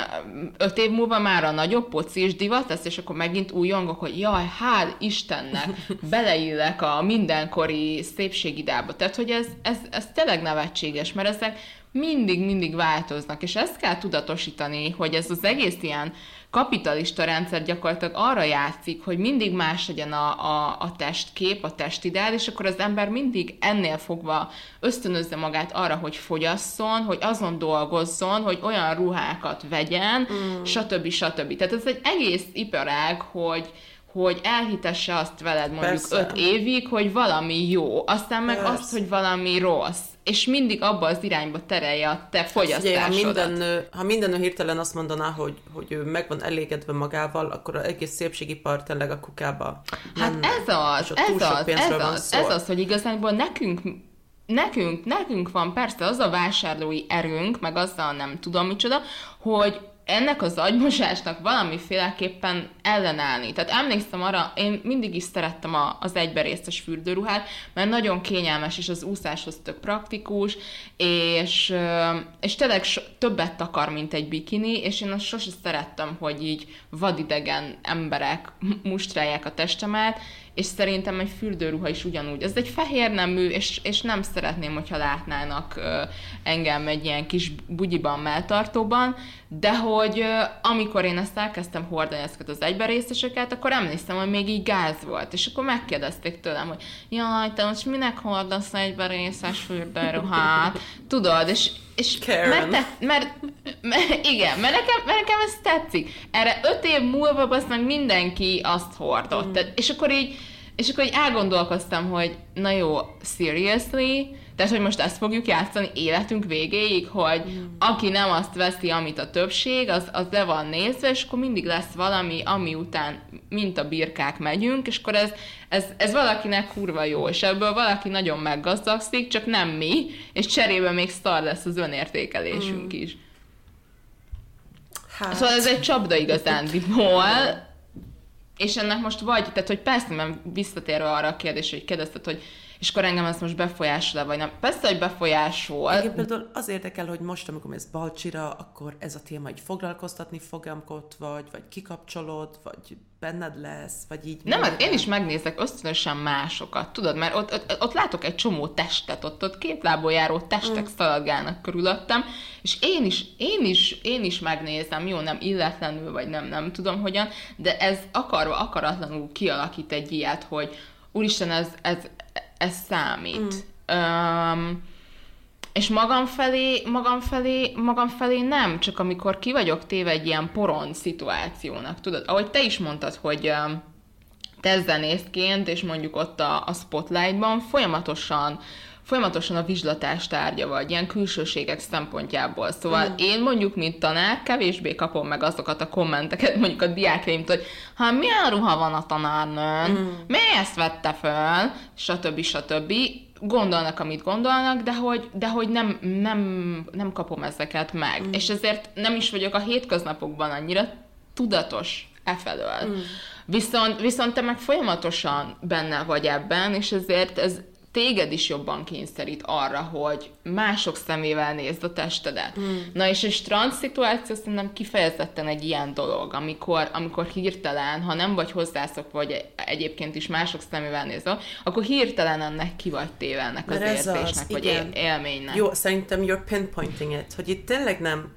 öt év múlva már a nagyobb poci is divat lesz, és akkor megint újongok, hogy jaj, hál' Istennek, (laughs) beleillek a mindenkori szép szépségidába. Tehát, hogy ez, ez, ez tényleg nevetséges, mert ezek mindig-mindig változnak, és ezt kell tudatosítani, hogy ez az egész ilyen kapitalista rendszer gyakorlatilag arra játszik, hogy mindig más legyen a, a, a testkép, a testidál, és akkor az ember mindig ennél fogva ösztönözze magát arra, hogy fogyasszon, hogy azon dolgozzon, hogy olyan ruhákat vegyen, mm. stb. stb. Tehát ez egy egész iparág, hogy, hogy elhitesse azt veled mondjuk Persze. öt évig, hogy valami jó, aztán meg Persze. azt, hogy valami rossz, és mindig abba az irányba terelje a te fogyasztásodat. Hát, ugye, ha, minden nő, ha minden nő hirtelen azt mondaná, hogy, hogy ő meg van elégedve magával, akkor az egész szépségipar tényleg a kukába Hát menne, ez az, ez az, ez az, ez az, hogy igazából nekünk nekünk, nekünk van persze az a vásárlói erőnk, meg azzal nem tudom micsoda, hogy ennek az agymosásnak valamiféleképpen ellenállni. Tehát emlékszem arra, én mindig is szerettem a, az egyberésztes fürdőruhát, mert nagyon kényelmes, és az úszáshoz tök praktikus, és, és tényleg so, többet takar, mint egy bikini, és én azt sose szerettem, hogy így vadidegen emberek mustrálják a testemet, és szerintem egy fürdőruha is ugyanúgy. Ez egy fehér nemű, és, és nem szeretném, hogyha látnának engem egy ilyen kis bugyiban, melltartóban, de hogy amikor én ezt elkezdtem hordani ezeket az egyberészeseket, akkor emlékszem, hogy még így gáz volt, és akkor megkérdezték tőlem, hogy jaj, te most minek hordasz egyberészes fürdőruhát? Tudod, és és mert, te, mert, mert, igen, mert nekem, mert nekem ez tetszik. Erre öt év múlva azt meg mindenki azt hordott. Mm. Tehát, és akkor így, és akkor így elgondolkoztam, hogy na jó, seriously? Tehát, hogy most ezt fogjuk játszani életünk végéig, hogy mm. aki nem azt veszi, amit a többség, az, az le van nézve, és akkor mindig lesz valami, ami után, mint a birkák megyünk, és akkor ez, ez, ez valakinek kurva jó, és ebből valaki nagyon meggazdagszik, csak nem mi, és cserébe még szar lesz az önértékelésünk mm. is. Hát. Szóval ez egy csapda igazándiból, és ennek most vagy, tehát hogy persze, mert visszatérve arra a kérdésre, hogy kérdezted, hogy és akkor engem ez most befolyásol vagy nem. Persze, hogy befolyásol. Igen, például az érdekel, hogy most, amikor ez Balcsira, akkor ez a téma egy foglalkoztatni fogamkot, vagy, vagy kikapcsolod, vagy benned lesz, vagy így... Nem, hát én is megnézek ösztönösen másokat, tudod, mert ott, ott, ott látok egy csomó testet, ott, ott két lából járó testek mm. szaladgálnak körülöttem, és én is, én is, én is megnézem, jó, nem illetlenül, vagy nem, nem tudom hogyan, de ez akarva, akaratlanul kialakít egy ilyet, hogy úristen, ez, ez, ez számít. Mm. Um, és magam felé, magam felé, magam felé nem, csak amikor ki vagyok téve egy ilyen poron szituációnak, tudod, ahogy te is mondtad, hogy um, te zenészként, és mondjuk ott a, a spotlightban folyamatosan folyamatosan a vizslatás tárgya vagy, ilyen külsőségek szempontjából. Szóval mm. én mondjuk, mint tanár, kevésbé kapom meg azokat a kommenteket, mondjuk a diákjaimtól, hogy ha milyen ruha van a tanárnőn, mi ezt vette föl, stb. stb. Gondolnak, amit gondolnak, de hogy, de hogy nem, nem, nem kapom ezeket meg. Mm. És ezért nem is vagyok a hétköznapokban annyira tudatos e felől. Mm. Viszont, viszont te meg folyamatosan benne vagy ebben, és ezért ez, téged is jobban kényszerít arra, hogy mások szemével nézd a testedet. Mm. Na és egy strand szituáció szerintem kifejezetten egy ilyen dolog, amikor, amikor hirtelen, ha nem vagy hozzászok, vagy egyébként is mások szemével nézve, akkor hirtelen ennek ki vagy téve ennek az érzésnek, az, vagy igen. élménynek. Jó, szerintem you're pinpointing it, hogy itt tényleg nem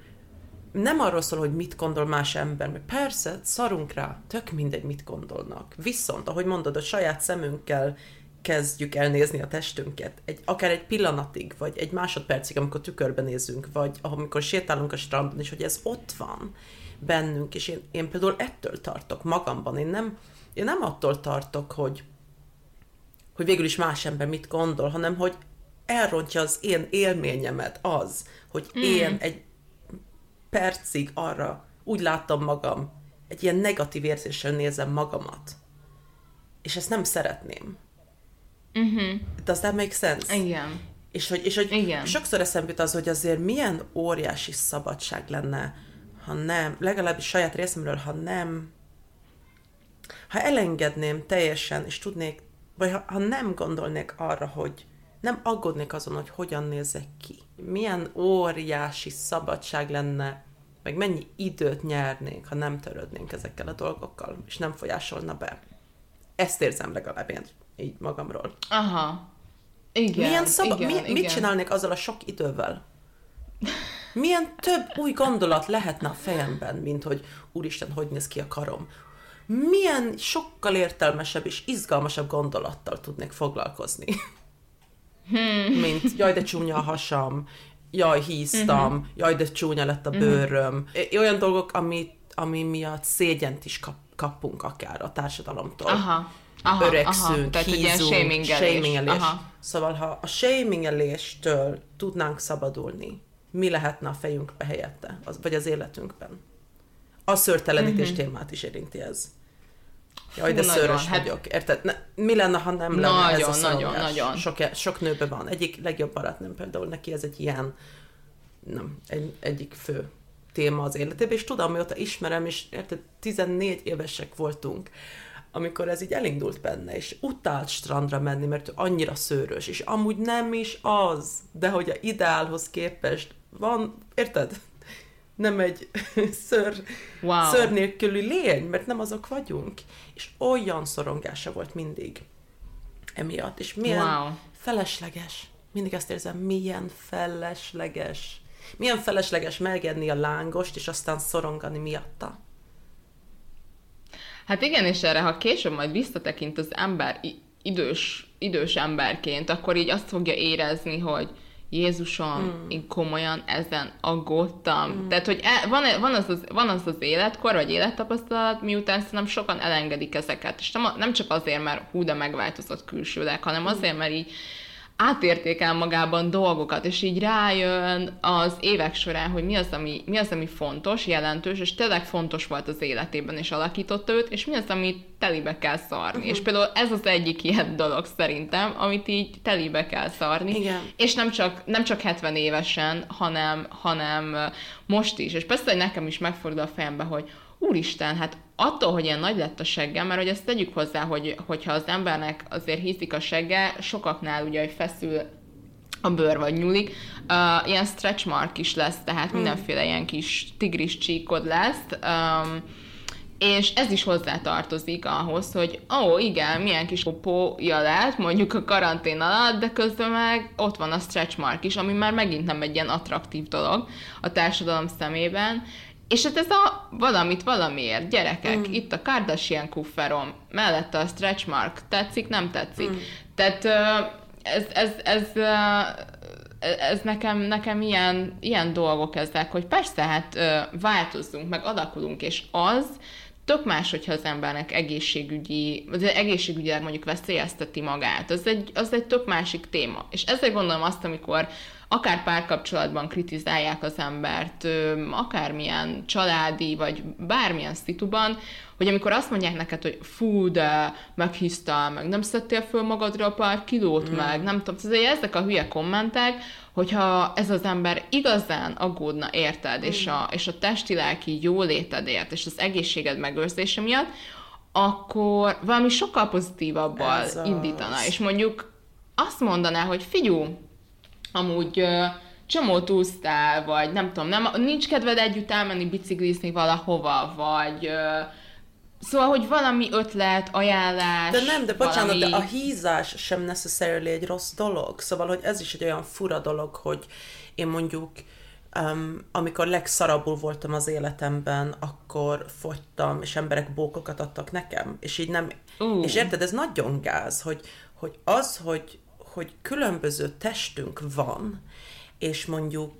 nem arról szól, hogy mit gondol más ember, mert persze, szarunk rá, tök mindegy, mit gondolnak. Viszont, ahogy mondod, a saját szemünkkel kezdjük el nézni a testünket. Egy, akár egy pillanatig, vagy egy másodpercig, amikor tükörben nézünk, vagy amikor sétálunk a strandon, és hogy ez ott van. bennünk, és én, én például ettől tartok magamban. Én nem, én nem attól tartok, hogy, hogy végül is más ember mit gondol, hanem hogy elrontja az én élményemet az, hogy mm. én egy percig arra úgy láttam magam, egy ilyen negatív érzéssel nézem magamat. És ezt nem szeretném. Uh-huh. Does that make sense? Igen. És hogy, és hogy Igen. sokszor eszembe jut az, hogy azért milyen óriási szabadság lenne, ha nem, legalábbis saját részemről, ha nem, ha elengedném teljesen, és tudnék, vagy ha, ha nem gondolnék arra, hogy nem aggódnék azon, hogy hogyan nézek ki. Milyen óriási szabadság lenne, meg mennyi időt nyernénk, ha nem törődnénk ezekkel a dolgokkal, és nem folyásolna be. Ezt érzem legalább én így magamról. Aha. Igen, Milyen szaba- igen, mi, igen. Mit csinálnék azzal a sok idővel? Milyen több új gondolat lehetne a fejemben, mint hogy úristen, hogy néz ki a karom? Milyen sokkal értelmesebb és izgalmasabb gondolattal tudnék foglalkozni? Hmm. Mint jaj, de csúnya a hasam, jaj, híztam, uh-huh. jaj, de csúnya lett a mhm. bőröm. Uh-huh. Olyan dolgok, ami, ami miatt szégyent is kap, kapunk akár a társadalomtól. Aha. Aha, öregszünk, aha. hízunk, shamingelés. shamingelés. Aha. Szóval, ha a shamingeléstől tudnánk szabadulni, mi lehetne a fejünkbe helyette, az, vagy az életünkben? A szörtelenítés uh-huh. témát is érinti ez. Jaj, de szörös hát... vagyok. Érted? Ne, mi lenne, ha nem lenne nagyon, ez a Nagyon, nagyon. Sok, sok nőben van. Egyik legjobb barátnőm például, neki ez egy ilyen, nem, egy, egyik fő téma az életében, és tudom, mióta ismerem, és érted, 14 évesek voltunk, amikor ez így elindult benne, és utált strandra menni, mert ő annyira szőrös, és amúgy nem is az, de hogy a ideálhoz képest van, érted? Nem egy (laughs) ször, wow. ször nélküli lény, mert nem azok vagyunk. És olyan szorongása volt mindig emiatt, és milyen wow. felesleges. Mindig azt érzem, milyen felesleges. Milyen felesleges megenni a lángost, és aztán szorongani miatta. Hát igen, és erre, ha később majd visszatekint az ember idős, idős emberként, akkor így azt fogja érezni, hogy Jézusom, mm. én komolyan ezen aggódtam. Mm. Tehát, hogy e, van, van, az az, van az az életkor, vagy élettapasztalat, miután szerintem sokan elengedik ezeket. És nem, nem csak azért, mert hú, de megváltozott külsőleg, hanem mm. azért, mert így átértékel magában dolgokat, és így rájön az évek során, hogy mi az, ami, mi az, ami fontos, jelentős, és tényleg fontos volt az életében, és alakította őt, és mi az, amit telibe kell szarni. Uh-huh. És például ez az egyik (laughs) ilyen dolog szerintem, amit így telibe kell szarni. Igen. És nem csak, nem csak 70 évesen, hanem, hanem most is. És persze, hogy nekem is megfordul a fejembe, hogy úristen, hát attól, hogy ilyen nagy lett a seggem, mert hogy ezt tegyük hozzá, hogy, hogyha az embernek azért hízik a segge, sokaknál ugye, hogy feszül a bőr vagy nyúlik, uh, ilyen stretch mark is lesz, tehát hmm. mindenféle ilyen kis tigris csíkod lesz, um, és ez is hozzá tartozik ahhoz, hogy ó, oh, igen, milyen kis popója lehet, mondjuk a karantén alatt, de közben meg ott van a stretch mark is, ami már megint nem egy ilyen attraktív dolog a társadalom szemében, és hát ez a valamit valamiért, gyerekek, mm. itt a Kardashian kufferom, mellette a stretch mark, tetszik, nem tetszik. Mm. Tehát ez, ez, ez, ez nekem, nekem ilyen, ilyen dolgok ezek, hogy persze, hát változzunk, meg alakulunk, és az tök más, hogyha az embernek egészségügyi, vagy egészségügyileg mondjuk veszélyezteti magát. Az egy, az egy tök másik téma. És ezért gondolom azt, amikor akár párkapcsolatban kritizálják az embert, akármilyen családi, vagy bármilyen szituban, hogy amikor azt mondják neked, hogy fú, de meghisztál, meg nem szedtél föl magadra pár kilót, mm. meg nem tudom, azért ezek a hülye kommentek, hogyha ez az ember igazán aggódna érted, mm. és, a, és a testi-lelki jólétedért, és az egészséged megőrzése miatt, akkor valami sokkal pozitívabbal ez indítana, az. és mondjuk azt mondaná, hogy figyú, amúgy csomót úsztál, vagy nem tudom, nem, nincs kedved együtt elmenni biciklizni valahova, vagy Szóval, hogy valami ötlet, ajánlás... De nem, de bocsánat, valami... de a hízás sem necessarily egy rossz dolog. Szóval, hogy ez is egy olyan fura dolog, hogy én mondjuk, um, amikor legszarabul voltam az életemben, akkor fogytam, és emberek bókokat adtak nekem, és így nem... Uh. És érted, ez nagyon gáz, hogy, hogy az, hogy hogy különböző testünk van, és mondjuk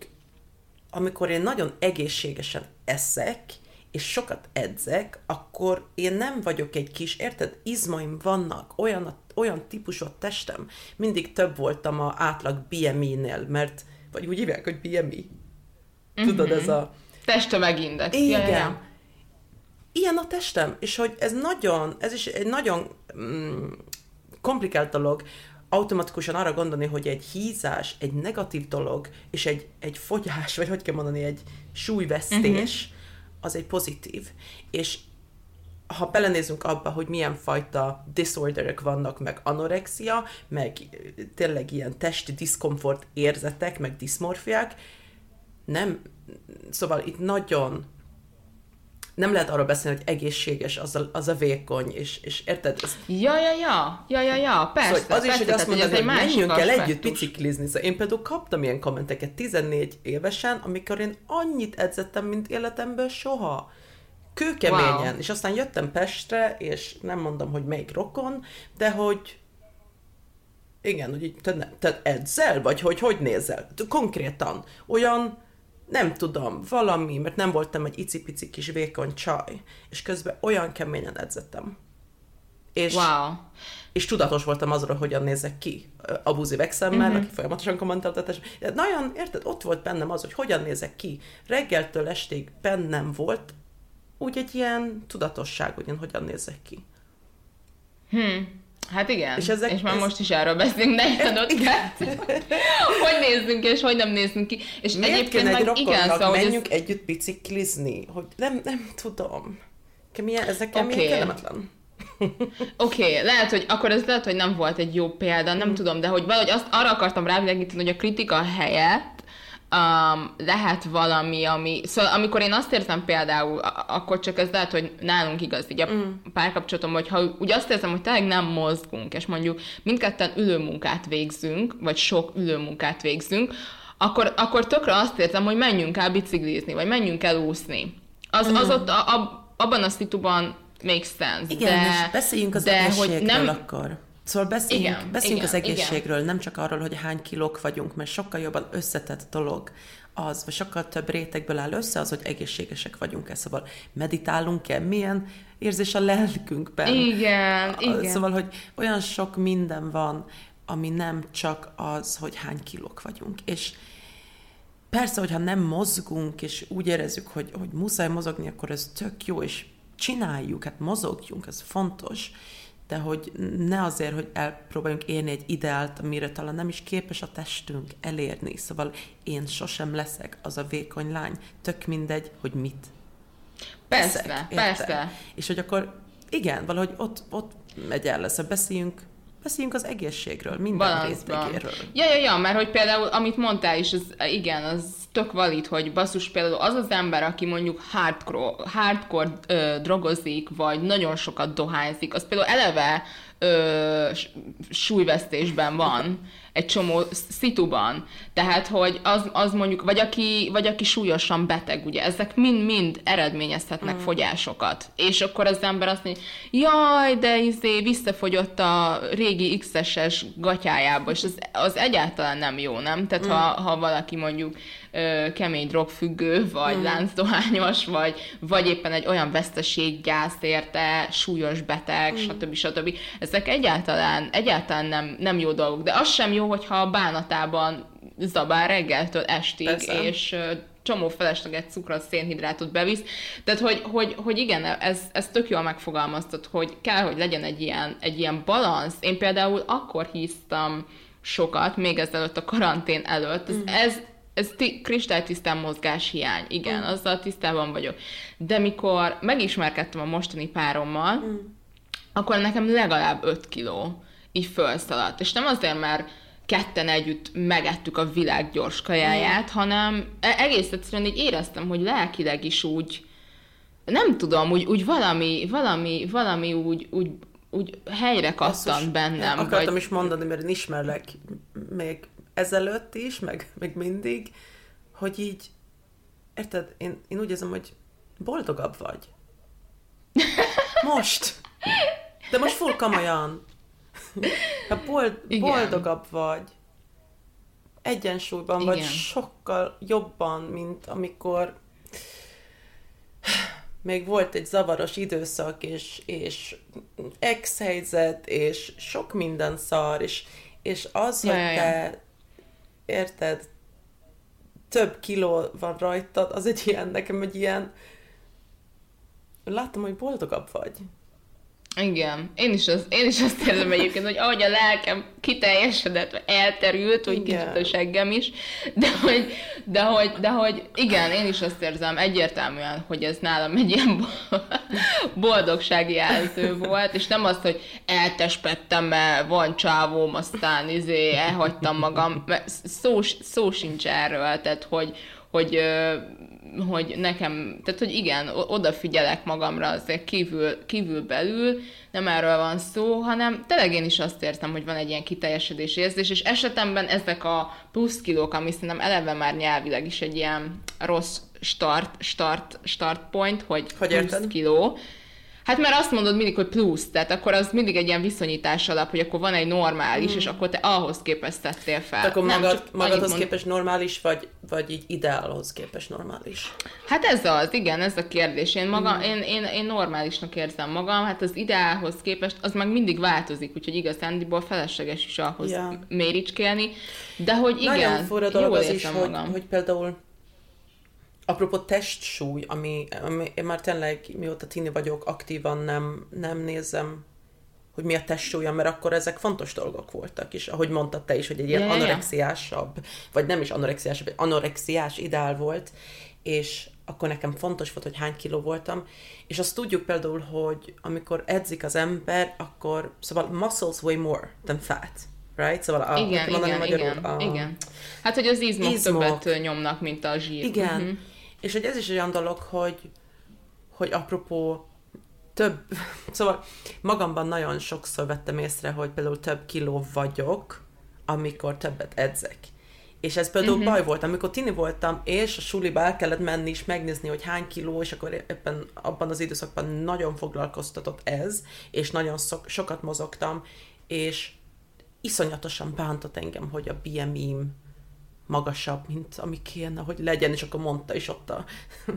amikor én nagyon egészségesen eszek, és sokat edzek, akkor én nem vagyok egy kis, érted, izmaim vannak, olyan, olyan típusú testem. Mindig több voltam a átlag BMI-nél, mert, vagy úgy hívják, hogy BMI. Tudod, mm-hmm. ez a... Testtömegindex. Igen. Ja, ja. Ilyen a testem, és hogy ez nagyon, ez is egy nagyon mm, komplikált dolog, automatikusan arra gondolni, hogy egy hízás, egy negatív dolog, és egy, egy fogyás, vagy hogy kell mondani, egy súlyvesztés, uh-huh. az egy pozitív. És ha belenézünk abba, hogy milyen fajta disorderek vannak, meg anorexia, meg tényleg ilyen testi diszkomfort érzetek, meg diszmorfiák, nem, szóval itt nagyon nem lehet arról beszélni, hogy egészséges az a, az a vékony, és, és érted? Ez... Ja, ja, ja, ja, ja, ja, persze. Szóval az persze, is, hogy azt mondod, hogy, menjünk el együtt biciklizni. Szóval én például kaptam ilyen kommenteket 14 évesen, amikor én annyit edzettem, mint életemből soha. Kőkeményen. Wow. És aztán jöttem Pestre, és nem mondom, hogy melyik rokon, de hogy igen, hogy te, te edzel, vagy hogy hogy nézel? Konkrétan. Olyan nem tudom, valami, mert nem voltam egy icipici kis vékony csaj, és közben olyan keményen edzettem. És, wow. és tudatos voltam azról, hogyan nézek ki. Abúzi vexemmel, uh-huh. aki folyamatosan kommenteltetett. Nagyon, érted, ott volt bennem az, hogy hogyan nézek ki. Reggeltől estig bennem volt úgy egy ilyen tudatosság, hogy én hogyan nézek ki. Hmm. Hát igen, és, ezek, és már ez... most is erről beszélünk, de (laughs) adott hogy nézzünk és hogy nem nézzünk ki. És Miért egyébként meg igen, szóval, menjünk ez... együtt biciklizni, hogy nem, nem tudom. Milyen, ezek okay. milyen kellemetlen. Oké, (laughs) okay, lehet, hogy akkor ez lehet, hogy nem volt egy jó példa, nem mm. tudom, de hogy valahogy azt arra akartam rávilágítani, hogy a kritika helyett um, lehet valami, ami... Szóval amikor én azt érzem például, akkor csak ez lehet, hogy nálunk igaz, így a mm. párkapcsolatom, hogy ha úgy azt érzem, hogy tényleg nem mozgunk, és mondjuk mindketten ülőmunkát végzünk, vagy sok ülőmunkát végzünk, akkor, akkor tökre azt érzem, hogy menjünk el biciklizni, vagy menjünk el úszni. Az, mm. az ott a, a, abban a szituban makes sense. Igen, de, és beszéljünk az de, hogy nem, akkor. Szóval beszéljünk, igen, beszéljünk igen, az egészségről, igen. nem csak arról, hogy hány kilók vagyunk, mert sokkal jobban összetett dolog az, vagy sokkal több rétegből áll össze az, hogy egészségesek vagyunk-e. Szóval meditálunk-e, milyen érzés a lelkünkben. Igen, igen. Szóval, hogy olyan sok minden van, ami nem csak az, hogy hány kilók vagyunk. És persze, hogyha nem mozgunk, és úgy érezzük, hogy, hogy muszáj mozogni, akkor ez tök jó, és csináljuk, hát mozogjunk, ez fontos de hogy ne azért, hogy elpróbáljunk élni egy ideált, amire talán nem is képes a testünk elérni. Szóval én sosem leszek az a vékony lány. Tök mindegy, hogy mit. Persze, Eszek, persze. És hogy akkor igen, valahogy ott, ott megy el lesz, beszéljünk Beszéljünk az egészségről, minden részlegéről. Ja, ja, ja, mert hogy például, amit mondtál is, az, igen, az tök valid, hogy basszus például az az ember, aki mondjuk hardcore, hardcore ö, drogozik, vagy nagyon sokat dohányzik, az például eleve ö, súlyvesztésben van egy csomó szituban. Tehát, hogy az, az mondjuk, vagy aki, vagy aki súlyosan beteg, ugye, ezek mind-mind eredményezhetnek mm. fogyásokat. És akkor az ember azt mondja, jaj, de izé visszafogyott a régi X-es gatyájába, és az, az egyáltalán nem jó, nem? Tehát, mm. ha, ha valaki mondjuk ö, kemény drogfüggő, vagy mm. láncdohányos, vagy, vagy éppen egy olyan veszteséggyász érte, súlyos beteg, mm. stb. stb. Ezek egyáltalán, egyáltalán nem, nem jó dolgok. De az sem jó, hogyha a bánatában zabál reggeltől estig, Persze. és csomó felesleget cukrot, szénhidrátot bevisz. Tehát, hogy, hogy, hogy igen, ez, ez tök jól megfogalmaztat, hogy kell, hogy legyen egy ilyen, egy ilyen balansz. Én például akkor hisztam sokat, még ezelőtt a karantén előtt. Ez, mm. ez, ez t- kristálytisztán mozgás hiány, igen, mm. azzal tisztában vagyok. De mikor megismerkedtem a mostani párommal, mm. akkor nekem legalább 5 kiló így felszaladt. És nem azért, mert ketten együtt megettük a világ gyors kajáját, mm. hanem e- egész egyszerűen így éreztem, hogy lelkileg is úgy, nem tudom, úgy, úgy valami, valami, valami úgy, úgy, úgy helyre kattant bennem. Akartam vagy... is mondani, mert én ismerlek még ezelőtt is, meg még mindig, hogy így, érted, én, én úgy érzem, hogy boldogabb vagy. (laughs) Most. De most full komolyan. Ha bold, boldogabb vagy, egyensúlyban Igen. vagy sokkal jobban, mint amikor még volt egy zavaros időszak, és, és ex-helyzet, és sok minden szar, és, és az, ja, hogy te, érted, több kiló van rajtad, az egy ilyen, nekem egy ilyen, láttam, hogy boldogabb vagy. Igen, én is, az, én is azt érzem egyébként, hogy ahogy a lelkem kiteljesedett, elterült, hogy kicsit a seggem is, de hogy, de, hogy, de hogy igen, én is azt érzem egyértelműen, hogy ez nálam egy ilyen boldogsági jelző volt, és nem azt, hogy eltespettem, mert van csávóm, aztán izé, elhagytam magam, mert szó, szó sincs erről, tehát hogy, hogy hogy nekem, tehát hogy igen, odafigyelek magamra azért kívül, kívül belül, nem erről van szó, hanem tényleg én is azt értem, hogy van egy ilyen kiteljesedési érzés, és esetemben ezek a plusz kilók, ami szerintem eleve már nyelvileg is egy ilyen rossz start, start, start point, hogy, hogy plusz érted? kiló, Hát mert azt mondod mindig, hogy plusz, tehát akkor az mindig egy ilyen viszonyítás alap, hogy akkor van egy normális, mm. és akkor te ahhoz képest tettél fel. Akkor magad, magadhoz mond... képest normális, vagy, vagy így ideálhoz képest normális? Hát ez az, igen, ez a kérdés. Én, magam, mm. én, én, én normálisnak érzem magam, hát az ideálhoz képest az meg mindig változik, úgyhogy igazándiból felesleges is ahhoz yeah. méricskélni, de hogy igen, Nagyon fura dolog az is, magam. hogy, hogy például Apropó testsúly, ami, ami én már tényleg mióta tini vagyok, aktívan nem, nem nézem, hogy mi a testsúlya, mert akkor ezek fontos dolgok voltak, és ahogy mondtad te is, hogy egy ilyen yeah. anorexiásabb, vagy nem is anorexiásabb, egy anorexiás ideál volt, és akkor nekem fontos volt, hogy hány kiló voltam, és azt tudjuk például, hogy amikor edzik az ember, akkor, szóval muscles way more than fat, right? Szóval a, igen, igen, magyarul, igen, a, igen. Hát, hogy az izmok, izmok többet nyomnak, mint a zsír. Igen, uh-huh. És hogy ez is olyan dolog, hogy, hogy apropó több, (laughs) szóval magamban nagyon sokszor vettem észre, hogy például több kiló vagyok, amikor többet edzek. És ez például uh-huh. baj volt, amikor tini voltam, és a suliba el kellett menni és megnézni, hogy hány kiló, és akkor éppen abban az időszakban nagyon foglalkoztatott ez, és nagyon szok, sokat mozogtam, és iszonyatosan bántott engem, hogy a BMI-m magasabb, mint ami kéne, hogy legyen, és akkor mondta is ott a,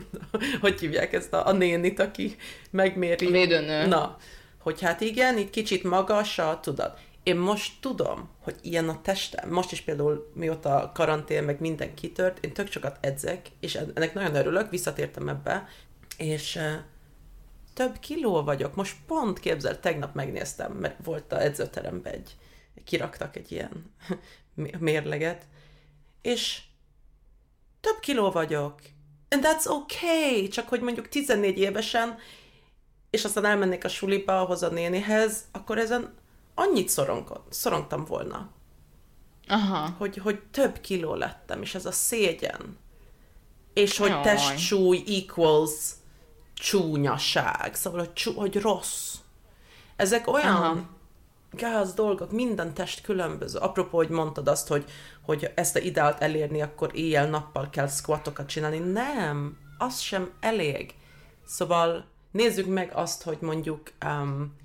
(laughs) hogy hívják ezt a, a nénit, aki megméri. Védőnő. Na, hogy hát igen, itt kicsit magasabb, tudod. Én most tudom, hogy ilyen a testem. Most is például mióta a karantén, meg minden kitört, én tök sokat edzek, és ennek nagyon örülök, visszatértem ebbe, és több kiló vagyok. Most pont képzel, tegnap megnéztem, mert volt a edzőteremben egy, kiraktak egy ilyen (laughs) mérleget, és több kiló vagyok. And that's okay, csak hogy mondjuk 14 évesen, és aztán elmennék a suliba, ahhoz a nénihez, akkor ezen annyit szorongtam volna. Aha. Hogy, hogy több kiló lettem, és ez a szégyen. És hogy Jaj. testsúly equals csúnyaság. Szóval, hogy, csú, hogy rossz. Ezek olyan Aha gáz dolgok, minden test különböző. Apropó, hogy mondtad azt, hogy, hogy ezt a ideált elérni, akkor éjjel-nappal kell squatokat csinálni. Nem, az sem elég. Szóval nézzük meg azt, hogy mondjuk um,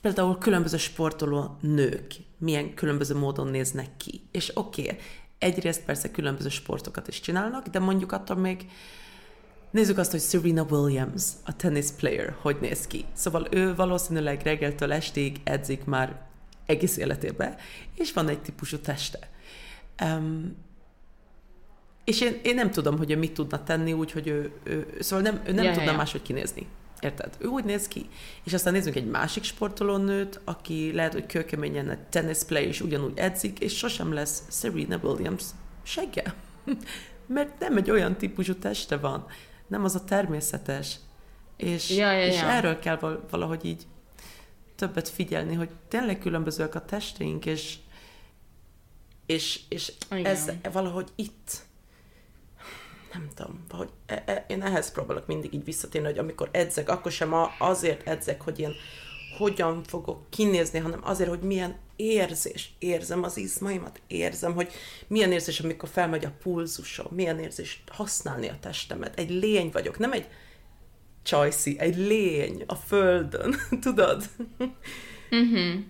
például különböző sportoló nők milyen különböző módon néznek ki. És oké, okay, egyrészt persze különböző sportokat is csinálnak, de mondjuk attól még Nézzük azt, hogy Serena Williams, a tennis player, hogy néz ki. Szóval ő valószínűleg reggeltől estig edzik már egész életében, és van egy típusú teste. Um, és én, én nem tudom, hogy ő mit tudna tenni úgy, hogy ő, ő szóval nem, ő nem ja, tudna ja. máshogy kinézni. Érted? Ő úgy néz ki. És aztán nézzünk egy másik sportolónőt, aki lehet, hogy kőkeményen egy tennis play és ugyanúgy edzik, és sosem lesz Serena Williams segge. (laughs) Mert nem egy olyan típusú teste van. Nem az a természetes. És, ja, ja, és ja. erről kell valahogy így többet figyelni, hogy tényleg különbözőek a testeink, és, és, és ez valahogy itt, nem tudom, valahogy e, e, én ehhez próbálok mindig így visszatérni, hogy amikor edzek, akkor sem azért edzek, hogy én hogyan fogok kinézni, hanem azért, hogy milyen érzés érzem az izmaimat, érzem, hogy milyen érzés, amikor felmegy a pulzusom, milyen érzés használni a testemet. Egy lény vagyok, nem egy csajszi, egy lény a földön, (laughs) tudod? Mm-hmm.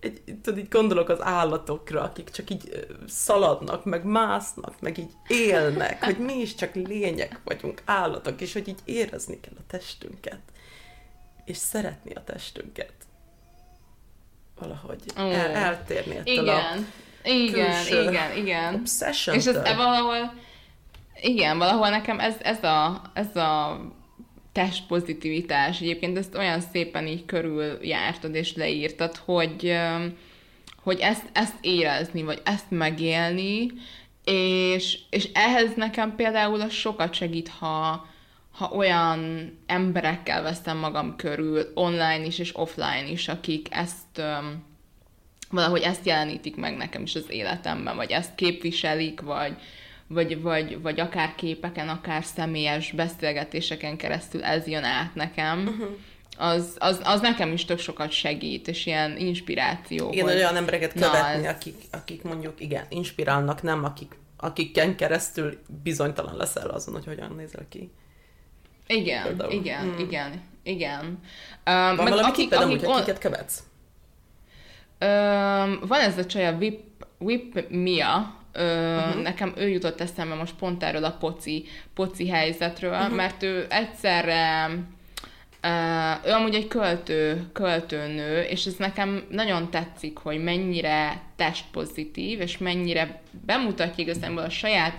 egy, tudod, így gondolok az állatokra, akik csak így szaladnak, meg másznak, meg így élnek, hogy mi is csak lények vagyunk, állatok, és hogy így érezni kell a testünket, és szeretni a testünket. Valahogy oh. el, eltérni ettől igen. a igen, igen, igen. És ez e valahol, igen, valahol nekem ez, ez, a, ez a testpozitivitás. Egyébként ezt olyan szépen így körüljártad és leírtad, hogy, hogy ezt, ezt érezni, vagy ezt megélni, és, és ehhez nekem például az sokat segít, ha, ha olyan emberekkel veszem magam körül, online is és offline is, akik ezt valahogy ezt jelenítik meg nekem is az életemben, vagy ezt képviselik, vagy, vagy, vagy, vagy akár képeken, akár személyes beszélgetéseken keresztül ez jön át nekem, uh-huh. az, az, az nekem is tök sokat segít, és ilyen inspiráció. Igen, hogy, olyan embereket követni, ez... akik, akik mondjuk, igen, inspirálnak, nem akik, akikken keresztül bizonytalan leszel azon, hogy hogyan nézel ki. Igen, Például. igen, hmm. igen, igen. Um, van valami akik, akik, akik, akiket követsz? Um, van ez a csaj, a Whip, Whip Mia, Ö, uh-huh. Nekem ő jutott eszembe most pont erről a poci, poci helyzetről, uh-huh. mert ő egyszerre Uh, ő amúgy egy költő, költőnő, és ez nekem nagyon tetszik, hogy mennyire testpozitív, és mennyire bemutatja igazából a saját